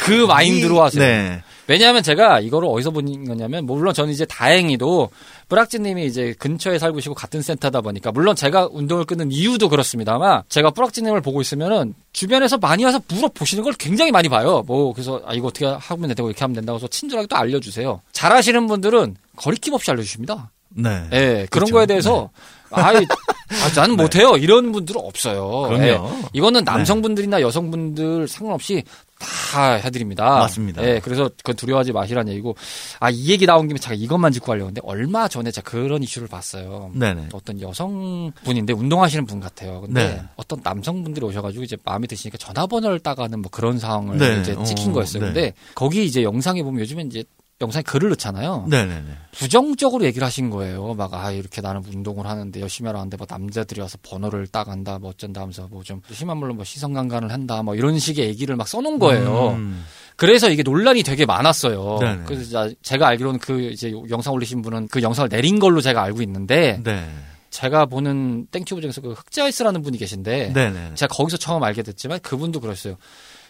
그 마인드로 이- 하세요. 네. 왜냐하면 제가 이거를 어디서 본 거냐면 뭐 물론 저는 이제 다행히도 뿌락지님이 이제 근처에 살고 계시고 같은 센터다 보니까 물론 제가 운동을 끊는 이유도 그렇습니다만 제가 뿌락지님을 보고 있으면은 주변에서 많이 와서 물어보시는 걸 굉장히 많이 봐요. 뭐 그래서 아 이거 어떻게 하면 된다고 이렇게 하면 된다고 해서 친절하게 또 알려주세요. 잘하시는 분들은 거리낌 없이 알려주십니다. 네. 예, 그런 그렇죠. 거에 대해서 아이 아, 나는 못해요 이런 분들은 없어요. 그럼요. 예, 이거는 남성분들이나 여성분들 상관없이 다 해드립니다. 맞습니다. 예, 그래서 그건 두려워하지 마시라는 얘기고 아 이 얘기 나온 김에 제가 이것만 짚고 하려고 했는데 얼마 전에 제가 그런 이슈를 봤어요. 네네. 어떤 여성분인데 운동하시는 분 같아요. 근데 네. 어떤 남성분들이 오셔가지고 이제 마음에 드시니까 전화번호를 따가는 뭐 그런 상황을 네. 이제 찍힌 어, 거였어요. 네. 근데 거기 이제 영상에 보면 요즘엔 이제 영상에 글을 넣잖아요. 네네네. 부정적으로 얘기를 하신 거예요. 막, 아, 이렇게 나는 운동을 하는데 열심히 하는데 뭐 남자들이 와서 번호를 따간다, 뭐 어쩐다 하면서 뭐 좀 심한 말로 뭐 시선강간을 한다, 뭐 이런 식의 얘기를 막 써놓은 거예요. 음. 그래서 이게 논란이 되게 많았어요. 네네. 그래서 제가 알기로는 그 이제 영상 올리신 분은 그 영상을 내린 걸로 제가 알고 있는데 네. 제가 보는 땡튜브 중에서 그 흑자이스라는 분이 계신데 네네. 제가 거기서 처음 알게 됐지만 그분도 그랬어요.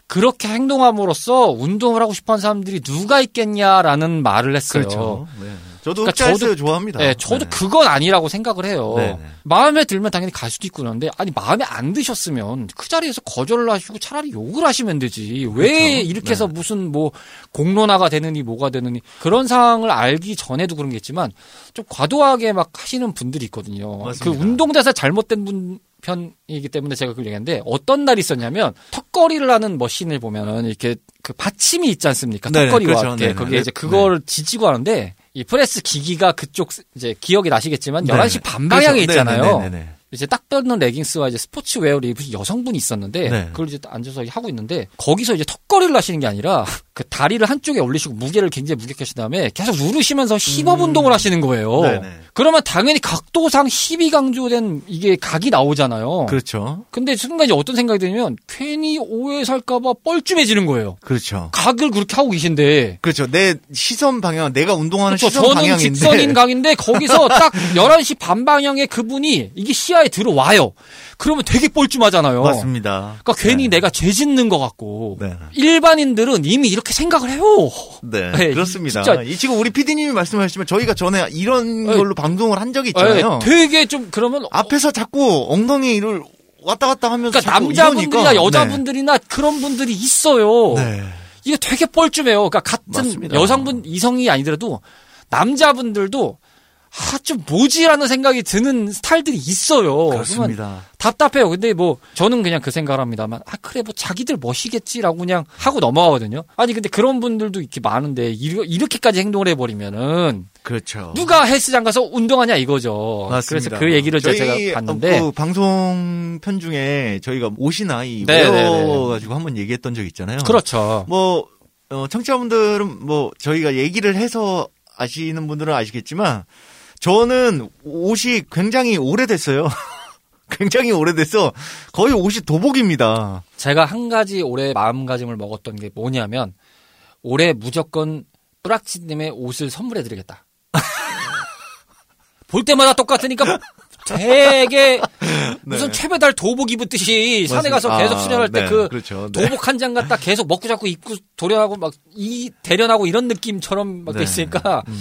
그렇게 행동함으로써 운동을 하고 싶어 하는 사람들이 누가 있겠냐라는 말을 했어요. 그렇죠. 네. 저도 그러니까 저도- 좋아합니다. 네, 저도 네. 그건 아니라고 생각을 해요. 네네. 마음에 들면 당연히 갈 수도 있고 그런데 아니 마음에 안 드셨으면 그 자리에서 거절을 하시고 차라리 욕을 하시면 되지. 왜 그렇죠. 이렇게 해서 무슨 뭐 공론화가 되느니 뭐가 되느니 그런 상황을 알기 전에도 그런 게 있지만 좀 과도하게 막 하시는 분들이 있거든요. 맞습니다. 그 운동대사 잘못된 분 편이기 때문에 제가 그걸 얘기했는데 어떤 날이 있었냐면 턱걸이를 하는 머신을 보면은 이렇게 그 받침이 있지 않습니까? 네네, 턱걸이와 그렇죠. 함께 네네. 거기에 이제 네. 그걸 지지고 하는데 이 프레스 기기가 그쪽 이제 기억이 나시겠지만 네네. 11시 반 방향에 그렇죠. 있잖아요. 네네네네. 이제 딱 뻗는 레깅스와 이제 스포츠웨어를 입으신 여성분이 있었는데 네. 그걸 이제 앉아서 하고 있는데 거기서 이제 턱걸이를 하시는 게 아니라 그 다리를 한쪽에 올리시고 무게를 굉장히 무겁게 하신 다음에 계속 누르시면서 힙업 운동을 하시는 거예요. 음. 네네. 그러면 당연히 각도상 12 강조된 이게 각이 나오잖아요. 그렇죠. 근데 순간 이제 어떤 생각이 드냐면 괜히 오해 살까봐 뻘쭘해지는 거예요. 그렇죠. 각을 그렇게 하고 계신데. 그렇죠. 내 시선 방향, 내가 운동하는 그렇죠. 시선 저는 방향인데. 직선인 각인데 거기서 딱 11시 반 방향에 그분이 이게 시야 에 들어와요. 그러면 되게 뻘쭘하잖아요. 맞습니다. 그러니까 괜히 네. 내가 죄 짓는 것 같고. 네. 일반인들은 이미 이렇게 생각을 해요. 네, 네, 그렇습니다. 진짜- 이 지금 우리 PD님이 말씀하셨지만 저희가 전에 이런 네. 걸로 방송을 한 적이 있잖아요. 예, 되게 좀 그러면 앞에서 자꾸 엉덩이를 왔다 갔다 하면서 그러니까 남자분들이나 이러니까. 여자분들이나 그런 분들이 있어요. 네. 네. 이게 되게 뻘쭘해요. 그러니까 같은 맞습니다. 여성분 이성이 아니더라도 남자분들도 아, 좀 뭐지라는 생각이 드는 스타일들이 있어요. 그렇습니다. 답답해요. 근데 뭐 저는 그냥 그 생각을 합니다만 아 그래 뭐 자기들 멋이겠지라고 그냥 하고 넘어가거든요. 아니 근데 그런 분들도 이렇게 많은데 이렇게까지 행동을 해버리면은 그렇죠. 누가 헬스장 가서 운동하냐 이거죠. 맞습니다. 그래서 그 얘기를 제가 봤는데 그 방송 편 중에 저희가 옷이나 이 네, 네, 외워 가지고 한번 얘기했던 적 있잖아요. 그렇죠. 뭐 어, 청취자분들은 뭐 저희가 얘기를 해서 아시는 분들은 아시겠지만 저는 옷이 굉장히 오래됐어요. 굉장히 오래돼서 거의 옷이 도복입니다. 제가 한 가지 올해 마음가짐을 먹었던 게 뭐냐면 올해 무조건 뿌락치님의 옷을 선물해드리겠다. 볼 때마다 똑같으니까 되게 무슨 최배달 도복 입었듯이 산에 가서 네. 맞습니다. 계속 아, 수련할 때 네, 그 그렇죠. 네. 도복 한 장 갖다 계속 먹고 잡고 입고 수련하고 막 이 대련하고 이런 느낌처럼 막돼 네. 있으니까 음.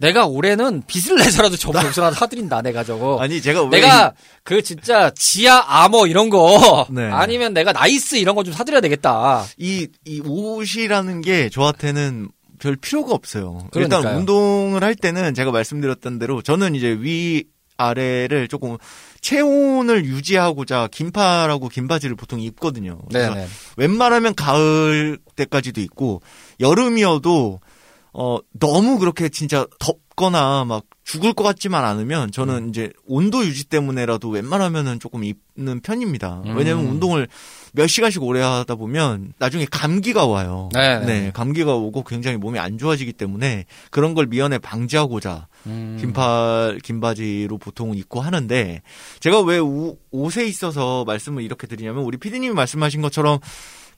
내가 올해는 빚을 내서라도 옷을 하나 사드린다 내가 저거 아니 제가 왜 내가 그 진짜 지하 아머 이런 거 네. 아니면 내가 나이스 이런 거 좀 사드려야 되겠다. 이, 이 옷이라는 게 저한테는 별 필요가 없어요. 그러니까요. 일단 운동을 할 때는 제가 말씀드렸던 대로 저는 이제 위 아래를 조금 체온을 유지하고자 긴팔하고 긴 바지를 보통 입거든요. 그래서 네네. 웬만하면 가을 때까지도 있고 여름이어도 어 너무 그렇게 진짜 덥거나 막 죽을 것 같지만 않으면 저는 음. 이제 온도 유지 때문에라도 웬만하면은 조금 입는 편입니다. 음. 왜냐면 운동을 몇 시간씩 오래 하다 보면 나중에 감기가 와요. 네. 감기가 오고 굉장히 몸이 안 좋아지기 때문에 그런 걸 미연에 방지하고자 음. 긴팔 긴 바지로 보통 입고 하는데 제가 왜 우- 옷에 있어서 말씀을 이렇게 드리냐면 우리 피디님이 말씀하신 것처럼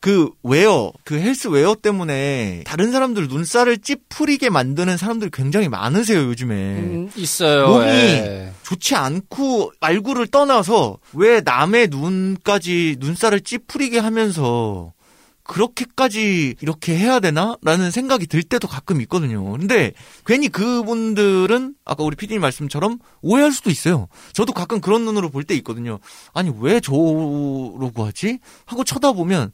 그 웨어 그 헬스 웨어 때문에 다른 사람들 눈살을 찌푸리게 만드는 사람들이 굉장히 많으세요 요즘에 음, 있어요. 몸이 예. 좋지 않고 말고를 떠나서 왜 남의 눈까지 눈살을 찌푸리게 하면서 그렇게까지 이렇게 해야 되나? 라는 생각이 들 때도 가끔 있거든요. 근데 괜히 그분들은 아까 우리 피디님 말씀처럼 오해할 수도 있어요. 저도 가끔 그런 눈으로 볼 때 있거든요. 아니, 왜 저러고 하지? 하고 쳐다보면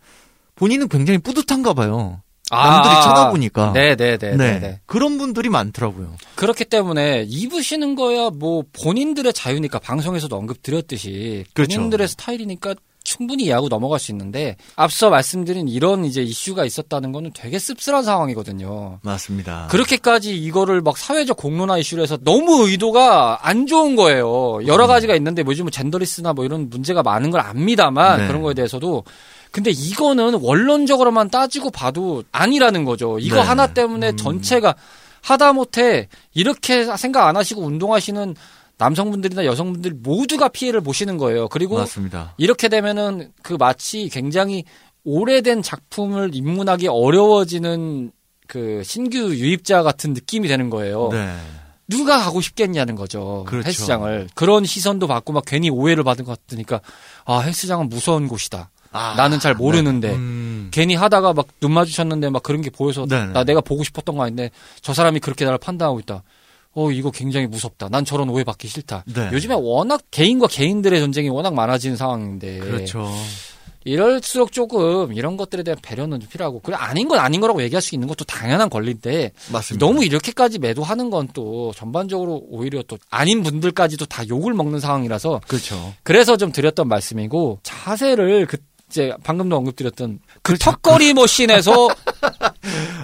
본인은 굉장히 뿌듯한가 봐요. 남들이 쳐다보니까. 아, 네네네. 네. 네. 그런 분들이 많더라고요. 그렇기 때문에 입으시는 거야 뭐 본인들의 자유니까 방송에서도 언급드렸듯이 그렇죠. 본인들의 스타일이니까 충분히 이해하고 넘어갈 수 있는데 앞서 말씀드린 이런 이제 이슈가 있었다는 거는 되게 씁쓸한 상황이거든요. 맞습니다. 그렇게까지 이거를 막 사회적 공론화 이슈로 해서 너무 의도가 안 좋은 거예요. 여러 음. 가지가 있는데 뭐 요즘 뭐 젠더리스나 뭐 이런 문제가 많은 걸 압니다만 네. 그런 거에 대해서도 근데 이거는 원론적으로만 따지고 봐도 아니라는 거죠. 이거 네. 하나 때문에 음. 전체가 하다못해 이렇게 생각 안 하시고 운동하시는 남성분들이나 여성분들 모두가 피해를 보시는 거예요. 그리고 맞습니다. 이렇게 되면은 그 마치 굉장히 오래된 작품을 입문하기 어려워지는 그 신규 유입자 같은 느낌이 되는 거예요. 네. 누가 가고 싶겠냐는 거죠. 그렇죠. 헬스장을. 그런 시선도 받고 막 괜히 오해를 받은 것 같으니까 아, 헬스장은 무서운 곳이다. 아, 나는 잘 모르는데. 네. 음. 괜히 하다가 막 눈 마주쳤는데 막 그런 게 보여서 네네. 나 내가 보고 싶었던 거 아닌데 저 사람이 그렇게 나를 판단하고 있다. 어, 이거 굉장히 무섭다. 난 저런 오해 받기 싫다. 네. 요즘에 워낙 개인과 개인들의 전쟁이 워낙 많아지는 상황인데. 그렇죠. 이럴수록 조금 이런 것들에 대한 배려는 좀 필요하고 그래 아닌 건 아닌 거라고 얘기할 수 있는 것도 당연한 권리인데 맞습니다. 너무 이렇게까지 매도하는 건 또 전반적으로 오히려 또 아닌 분들까지도 다 욕을 먹는 상황이라서 그렇죠. 그래서 좀 드렸던 말씀이고 자세를 그 이제 방금도 언급드렸던 그 그렇죠. 턱걸이 머신에서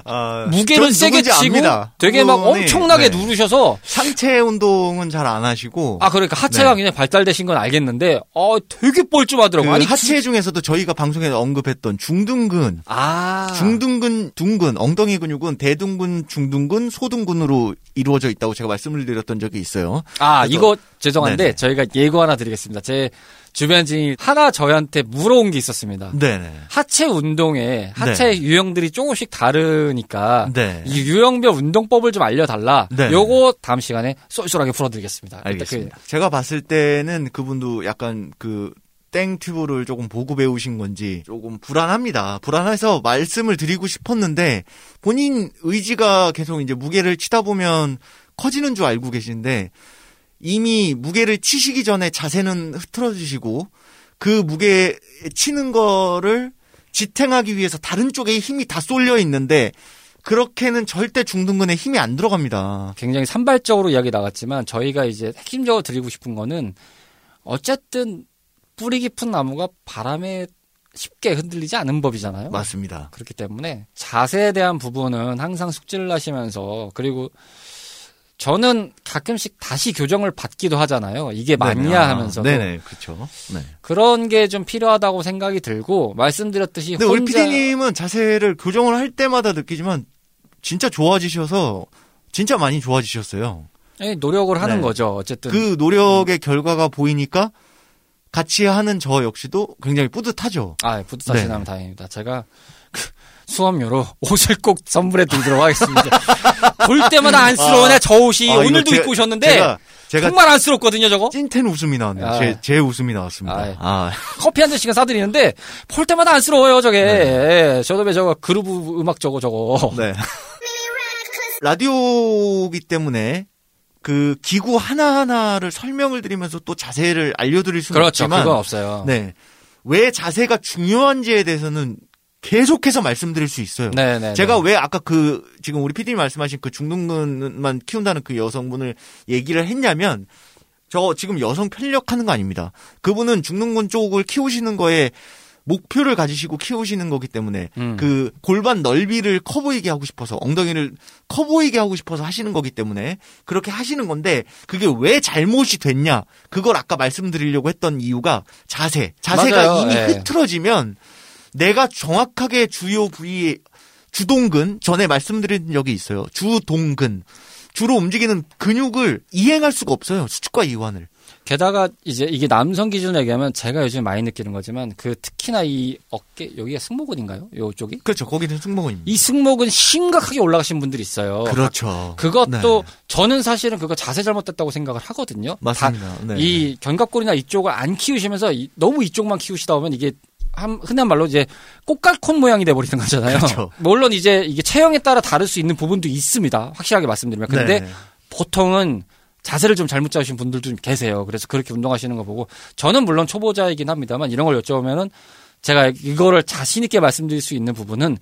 아, 무게를 전 세게 치고 압니다. 되게 막 엄청나게 네. 누르셔서 상체 운동은 잘 안 하시고 아 그러니까 하체가 네. 굉장히 발달되신 건 알겠는데 어 되게 그 뻘쭘하더라고. 아니 하체 중에서도 저희가 방송에서 언급했던 중둔근 아 중둔근, 둔근, 엉덩이 근육은 대둔근, 중둔근, 소둔근으로 이루어져 있다고 제가 말씀을 드렸던 적이 있어요. 아, 이거 죄송한데 네네. 저희가 예고 하나 드리겠습니다. 제 주변 지인이 하나 저희한테 물어온 게 있었습니다. 네네. 하체 운동에 하체 유형들이 조금씩 다르니까 네. 이 유형별 운동법을 좀 알려달라. 네. 요거 다음 시간에 쏠쏠하게 풀어드리겠습니다. 알겠습니다. 제가 봤을 때는 그분도 약간 그 땡튜브를 조금 보고 배우신 건지 조금 불안합니다. 불안해서 말씀을 드리고 싶었는데 본인 의지가 계속 이제 무게를 치다 보면 커지는 줄 알고 계신데 이미 무게를 치시기 전에 자세는 흐트러지시고 그 무게 치는 거를 지탱하기 위해서 다른 쪽에 힘이 다 쏠려 있는데 그렇게는 절대 중둔근에 힘이 안 들어갑니다. 굉장히 산발적으로 이야기 나갔지만 저희가 이제 핵심적으로 드리고 싶은 거는 어쨌든 뿌리 깊은 나무가 바람에 쉽게 흔들리지 않은 법이잖아요. 맞습니다. 그렇기 때문에 자세에 대한 부분은 항상 숙지를 하시면서 그리고 저는 가끔씩 다시 교정을 받기도 하잖아요. 이게 맞냐 네네. 아, 하면서도 네네, 그렇죠. 네. 그런 게 좀 필요하다고 생각이 들고 말씀드렸듯이 근데 우리 혼자 PD님은 자세를 교정을 할 때마다 느끼지만 진짜 좋아지셔서 진짜 많이 좋아지셨어요. 예, 노력을 하는 네. 거죠. 어쨌든 그 노력의 결과가 보이니까 같이 하는 저 역시도 굉장히 뿌듯하죠. 아, 뿌듯하시다면 네. 다행입니다. 제가 그 수업료로 옷을 꼭 선물해 드리도록 하겠습니다. 볼 때마다 안쓰러워네, 저 옷이. 아, 오늘도 제가- 입고 오셨는데, 제가 제가 정말 안쓰럽거든요, 저거. 찐텐 웃음이 나왔네요. 아. 제, 제 웃음이 나왔습니다. 아, 예. 아, 커피 한 잔씩은 사드리는데, 볼 때마다 안쓰러워요, 저게. 네. 예, 저도 왜 저거 그루브 음악 저거, 저거. 네. 라디오기 때문에 그 기구 하나하나를 설명을 드리면서 또 자세를 알려드릴 수는 그렇죠, 없지만 그건 없어요. 네. 왜 자세가 중요한지에 대해서는 계속해서 말씀드릴 수 있어요. 네, 네. 제가 네. 왜 아까 그 지금 우리 PD님 말씀하신 그 중둔근만 키운다는 그 여성분을 얘기를 했냐면 저 지금 여성 편력하는 거 아닙니다. 그분은 중둔근 쪽을 키우시는 거에 목표를 가지시고 키우시는 거기 때문에 음. 그 골반 넓이를 커 보이게 하고 싶어서 엉덩이를 커 보이게 하고 싶어서 하시는 거기 때문에 그렇게 하시는 건데 그게 왜 잘못이 됐냐 그걸 아까 말씀드리려고 했던 이유가 자세 자세가 맞아요. 이미 예. 흐트러지면 내가 정확하게 주요 부위 주동근 전에 말씀드린 적이 있어요 주동근 주로 움직이는 근육을 이행할 수가 없어요 수축과 이완을 게다가 이제 이게 남성 기준으로 얘기하면 제가 요즘 많이 느끼는 거지만 그 특히나 이 어깨, 여기가 승모근인가요? 요쪽이? 그렇죠 거기는 승모근입니다 이 승모근 심각하게 올라가신 분들이 있어요. 그렇죠 그것도 네. 저는 사실은 그거 자세 잘못됐다고 생각을 하거든요. 맞습니다 다- 네. 이 견갑골이나 이쪽을 안 키우시면서 이- 너무 이쪽만 키우시다 보면 이게 한- 흔한 말로 이제 꽃갈콘 모양이 돼버리는 거잖아요. 그렇죠. 물론 이제 이게 체형에 따라 다를 수 있는 부분도 있습니다. 확실하게 말씀드리면. 근데 네. 보통은 자세를 좀 잘못 잡으신 분들도 좀 계세요. 그래서 그렇게 운동하시는 거 보고 저는 물론 초보자이긴 합니다만 이런 걸 여쭤보면은 제가 이거를 자신 있게 말씀드릴 수 있는 부분은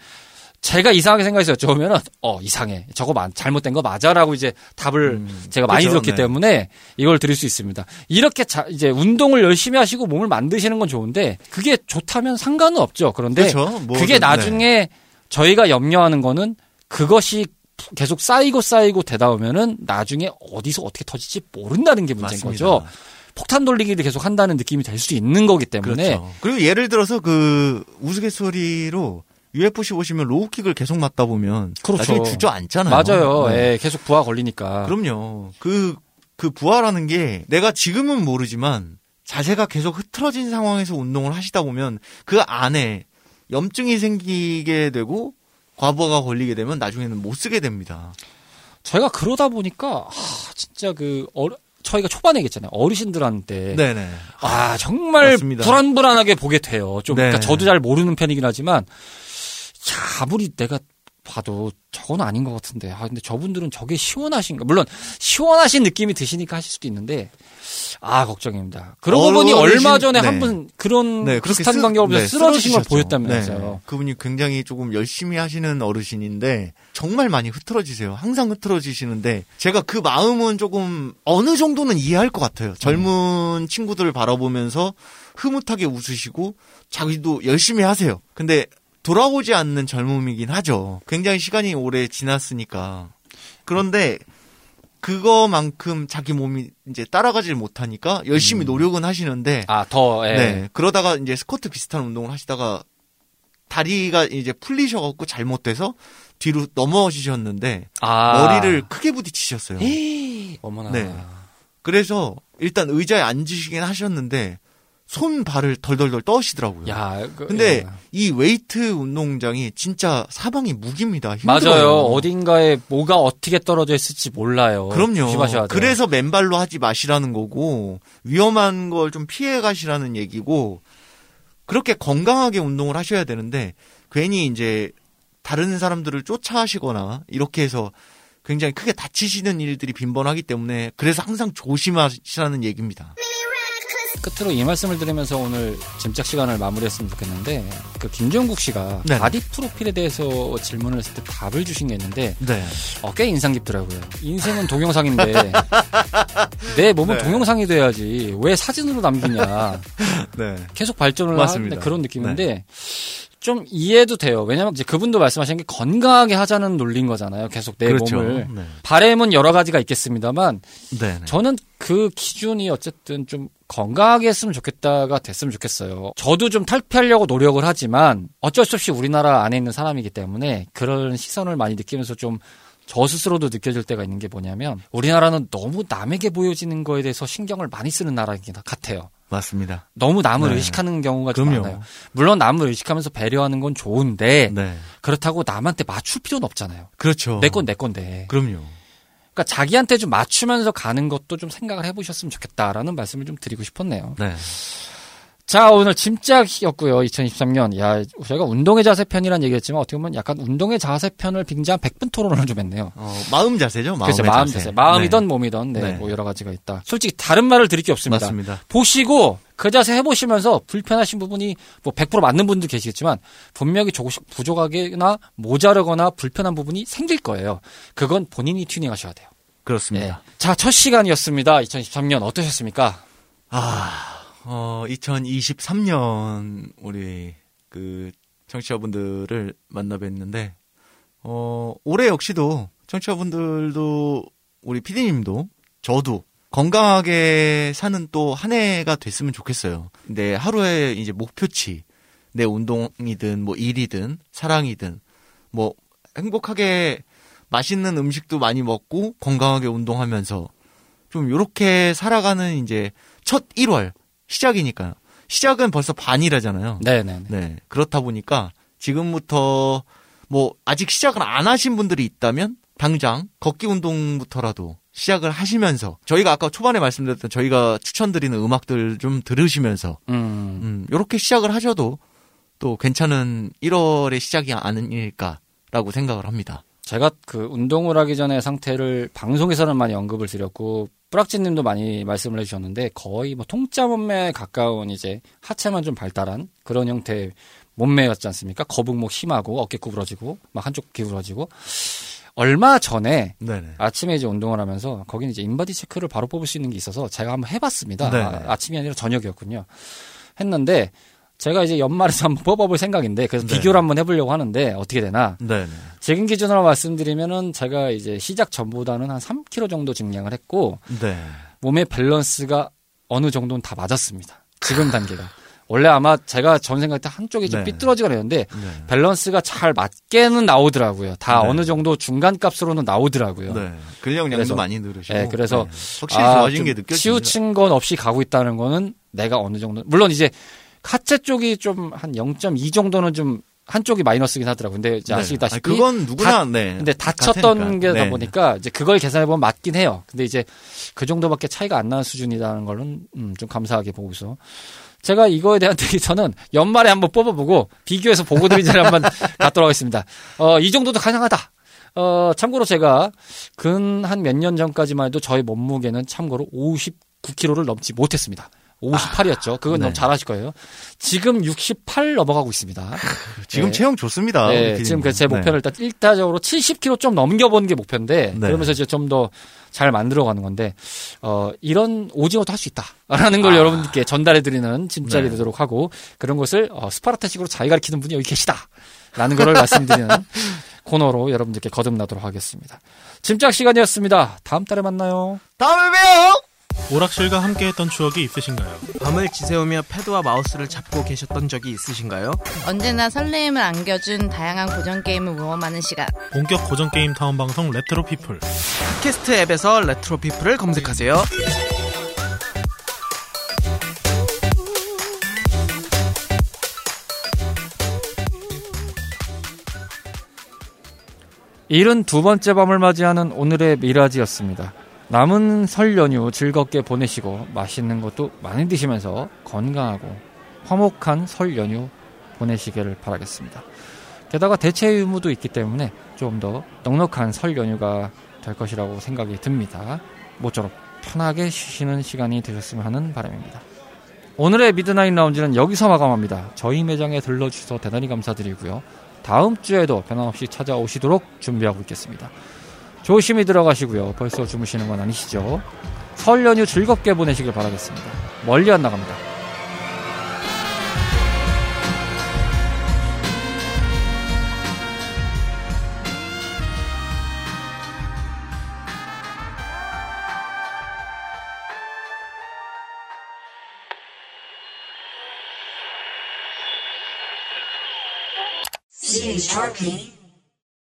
제가 이상하게 생각해서 여쭤보면은 어 이상해 저거 마- 잘못된 거 맞아라고 이제 답을 음, 제가 많이 그죠, 들었기 네. 때문에 이걸 드릴 수 있습니다. 이렇게 자, 이제 운동을 열심히 하시고 몸을 만드시는 건 좋은데 그게 좋다면 상관은 없죠. 그런데 그렇죠. 뭐, 그게 네. 나중에 저희가 염려하는 거는 그것이 계속 쌓이고 쌓이고 되다 보면은 나중에 어디서 어떻게 터질지 모른다는 게 문제인 맞습니다. 거죠. 폭탄 돌리기를 계속 한다는 느낌이 될 수 있는 거기 때문에 그렇죠. 그리고 예를 들어서 그 우스갯소리로 UFC 보시면 로우킥을 계속 맞다 보면 그렇죠. 나중에 주저앉잖아요. 맞아요. 네. 예, 계속 부하 걸리니까. 그럼요. 그, 그 부하라는 게 내가 지금은 모르지만 자세가 계속 흐트러진 상황에서 운동을 하시다 보면 그 안에 염증이 생기게 되고 과부하가 걸리게 되면 나중에는 못 쓰게 됩니다. 저희가 그러다 보니까 하, 진짜 그 어르, 저희가 초반에 얘기했잖아요. 어르신들한테 네네. 아 정말 맞습니다. 불안불안하게 보게 돼요. 좀 네. 그러니까 저도 잘 모르는 편이긴 하지만 야, 아무리 내가 봐도 저건 아닌 것 같은데. 아 근데 저분들은 저게 시원하신가? 물론 시원하신 느낌이 드시니까 하실 수도 있는데 아 걱정입니다. 그러고 보니 얼마 전에 네. 한분 그런 네, 비슷한 쓰- 관계로 네, 쓰러지신 걸. 보였다면서요. 네, 그분이 굉장히 조금 열심히 하시는 어르신인데 정말 많이 흐트러지세요. 항상 흐트러지시는데 제가 그 마음은 조금 어느 정도는 이해할 것 같아요. 젊은 친구들을 바라보면서 흐뭇하게 웃으시고 자기도 열심히 하세요. 근데 돌아오지 않는 젊음이긴 하죠. 굉장히 시간이 오래 지났으니까. 그런데 그거만큼 자기 몸이 이제 따라가질 못하니까 열심히 음. 노력은 하시는데 아, 더, 예. 네. 그러다가 이제 스쿼트 비슷한 운동을 하시다가 다리가 이제 풀리셔갖고 잘못돼서 뒤로 넘어지셨는데 아. 머리를 크게 부딪히셨어요. 에이, 어머나. 네. 그래서 일단 의자에 앉으시긴 하셨는데 손 발을 덜덜덜 떠시더라고요. 야, 그, 근데 예. 이 웨이트 운동장이 진짜 사방이 무기입니다. 힘들어요. 맞아요. 어딘가에 뭐가 어떻게 떨어져 있을지 몰라요. 그럼요. 그래서 맨발로 하지 마시라는 거고 위험한 걸 좀 피해 가시라는 얘기고 그렇게 건강하게 운동을 하셔야 되는데 괜히 이제 다른 사람들을 쫓아하시거나 이렇게 해서 굉장히 크게 다치시는 일들이 빈번하기 때문에 그래서 항상 조심하시라는 얘기입니다. 끝으로 이 말씀을 드리면서 오늘 짐작 시간을 마무리했으면 좋겠는데 그 김종국 씨가 네. 바디 프로필에 대해서 질문을 했을 때 답을 주신 게 있는데 네. 어, 꽤 인상 깊더라고요. 인생은 동영상인데 내 몸은 네. 동영상이 돼야지 왜 사진으로 남기냐. 네. 계속 발전을 맞습니다. 하는 그런 느낌인데 좀 이해도 돼요. 왜냐면 이제 그분도 말씀하신 게 건강하게 하자는 논리인 거잖아요. 계속 내 그렇죠. 몸을 네. 바램은 여러 가지가 있겠습니다만 네. 네. 저는 그 기준이 어쨌든 좀 건강하게 했으면 좋겠다가 됐으면 좋겠어요. 저도 좀 탈피하려고 노력을 하지만 어쩔 수 없이 우리나라 안에 있는 사람이기 때문에 그런 시선을 많이 느끼면서 좀 저 스스로도 느껴질 때가 있는 게 뭐냐면 우리나라는 너무 남에게 보여지는 거에 대해서 신경을 많이 쓰는 나라인 것 같아요. 맞습니다. 너무 남을 네. 의식하는 경우가 좀. 많아요. 물론 남을 의식하면서 배려하는 건 좋은데 네. 그렇다고 남한테 맞출 필요는 없잖아요. 그렇죠. 내 건 내 건데. 그럼요. 그러니까 자기한테 좀 맞추면서 가는 것도 좀 생각을 해보셨으면 좋겠다라는 말씀을 좀 드리고 싶었네요. 네. 자 오늘 짐짝이었고요. 2023년 야 저희가 운동의 자세 편이란 얘기했지만 어떻게 보면 약간 운동의 자세 편을 빙자한 100분 토론을 좀 했네요. 어, 마음 자세죠. 그래서 마음 자세. 자세, 마음이던 네. 몸이던 네, 네. 뭐 여러 가지가 있다. 솔직히 다른 말을 드릴 게 없습니다. 맞습니다. 보시고 그 자세 해보시면서 불편하신 부분이 뭐 100% 맞는 분도 계시겠지만 분명히 조금씩 부족하거나 모자르거나 불편한 부분이 생길 거예요. 그건 본인이 튜닝하셔야 돼요. 그렇습니다. 네. 자, 첫 시간이었습니다. 2023년 어떠셨습니까? 아, 어, 2023년 우리 그 청취자분들을 만나 뵀는데 어, 올해 역시도 청취자분들도 우리 피디님도 저도 건강하게 사는 또 한 해가 됐으면 좋겠어요. 근데 하루에 이제 목표치 내 운동이든 뭐 일이든 사랑이든 뭐 행복하게 맛있는 음식도 많이 먹고 건강하게 운동하면서 좀 요렇게 살아가는 이제 첫 1월 시작이니까요. 시작은 벌써 반이라잖아요. 네네. 네. 그렇다 보니까 지금부터 뭐 아직 시작을 안 하신 분들이 있다면 당장 걷기 운동부터라도 시작을 하시면서 저희가 아까 초반에 말씀드렸던 저희가 추천드리는 음악들 좀 들으시면서 음, 음, 요렇게 시작을 하셔도 또 괜찮은 1월의 시작이 아닐까라고 생각을 합니다. 제가 그 운동을 하기 전에 상태를 방송에서는 많이 언급을 드렸고 뿌락지님도 많이 말씀을 해주셨는데 거의 뭐 통짜 몸매에 가까운 이제 하체만 좀 발달한 그런 형태의 몸매였지 않습니까? 거북목 심하고 어깨 구부러지고 막 한쪽 기울어지고 얼마 전에 네네. 아침에 이제 운동을 하면서 거기는 이제 인바디 체크를 바로 뽑을 수 있는 게 있어서 제가 한번 해봤습니다. 네네. 아, 아침이 아니라 저녁이었군요. 했는데 제가 이제 연말에서 한번 뽑아볼 생각인데 그래서 네. 비교를 한번 해보려고 하는데 어떻게 되나 네네. 지금 기준으로 말씀드리면은 제가 이제 시작 전보다는 한 3kg 정도 증량을 했고 네. 몸의 밸런스가 어느 정도는 다 맞았습니다. 지금 단계가. 원래 아마 제가 전 생각할 때 한쪽이 좀 네. 삐뚤어지거나 했는데 네. 밸런스가 잘 맞게는 나오더라고요. 다 네. 어느 정도 중간 값으로는 나오더라고요. 네. 근력량도 그래서- 많이 늘으시고. 네, 그래서 확실히 아, 좋아진 좀게 느껴집니다. 치우친 건 없이 가고 있다는 거는 내가 어느 정도 물론 이제 하체 쪽이 좀 한 0.2 정도는 좀 한쪽이 마이너스긴 하더라고요. 근데 이제 네. 아시다시피 아니, 그건 누구나 네. 근데 다쳤던. 게다 네. 보니까 이제 그걸 계산해 보면 맞긴 해요. 근데 이제 그 정도밖에 차이가 안 나는 수준이라는 거는 음, 좀 감사하게 보고서 제가 이거에 대한 데이터는 연말에 한번 뽑아보고 비교해서 보고 드린 자리에 한번 갖도록 하겠습니다. 어, 이 정도도 가능하다. 어, 참고로 제가 근 한 몇 년 전까지만 해도 저희 몸무게는 참고로 59kg를 넘지 못했습니다. 58이었죠. 그건 네. 너무 잘하실 거예요. 지금 68 넘어가고 있습니다. 지금 네. 체형 좋습니다. 네. 지금 그제 네. 목표는 일단 일차적으로 70kg 좀 넘겨보는 게 목표인데 네. 그러면서 이제 좀 더 잘 만들어가는 건데 어 이런 오징어도 할 수 있다라는 걸 여러분들께 전달해드리는 짐짝이 아. 네. 되도록 하고 그런 것을 어, 스파르타식으로 잘 가르치는 분이 여기 계시다라는 거를 말씀드리는 코너로 여러분들께 거듭나도록 하겠습니다. 짐짝 시간이었습니다. 다음 달에 만나요. 다음에 봬요. 오락실과 함께했던 추억이 있으신가요? 밤을 지새우며 패드와 마우스를 잡고 계셨던 적이 있으신가요? 언제나 설레임을 안겨준 다양한 고전 게임을 모험하는 시간. 본격 고전 게임 타운 방송 레트로 피플. 팟캐스트 앱에서 레트로 피플을 검색하세요. 일흔두 번째 밤을 맞이하는 오늘의 미라지였습니다. 남은 설 연휴 즐겁게 보내시고 맛있는 것도 많이 드시면서 건강하고 화목한 설 연휴 보내시기를 바라겠습니다. 게다가 대체 휴무도 있기 때문에 좀 더 넉넉한 설 연휴가 될 것이라고 생각이 듭니다. 모쪼록 편하게 쉬시는 시간이 되셨으면 하는 바람입니다. 오늘의 미드나잇 라운지는 여기서 마감합니다. 저희 매장에 들러주셔서 대단히 감사드리고요. 다음 주에도 변함없이 찾아오시도록 준비하고 있겠습니다. 조심히 들어가시고요. 벌써 주무시는 건 아니시죠? 설 연휴 즐겁게 보내시길 바라겠습니다. 멀리 안 나갑니다. CHRP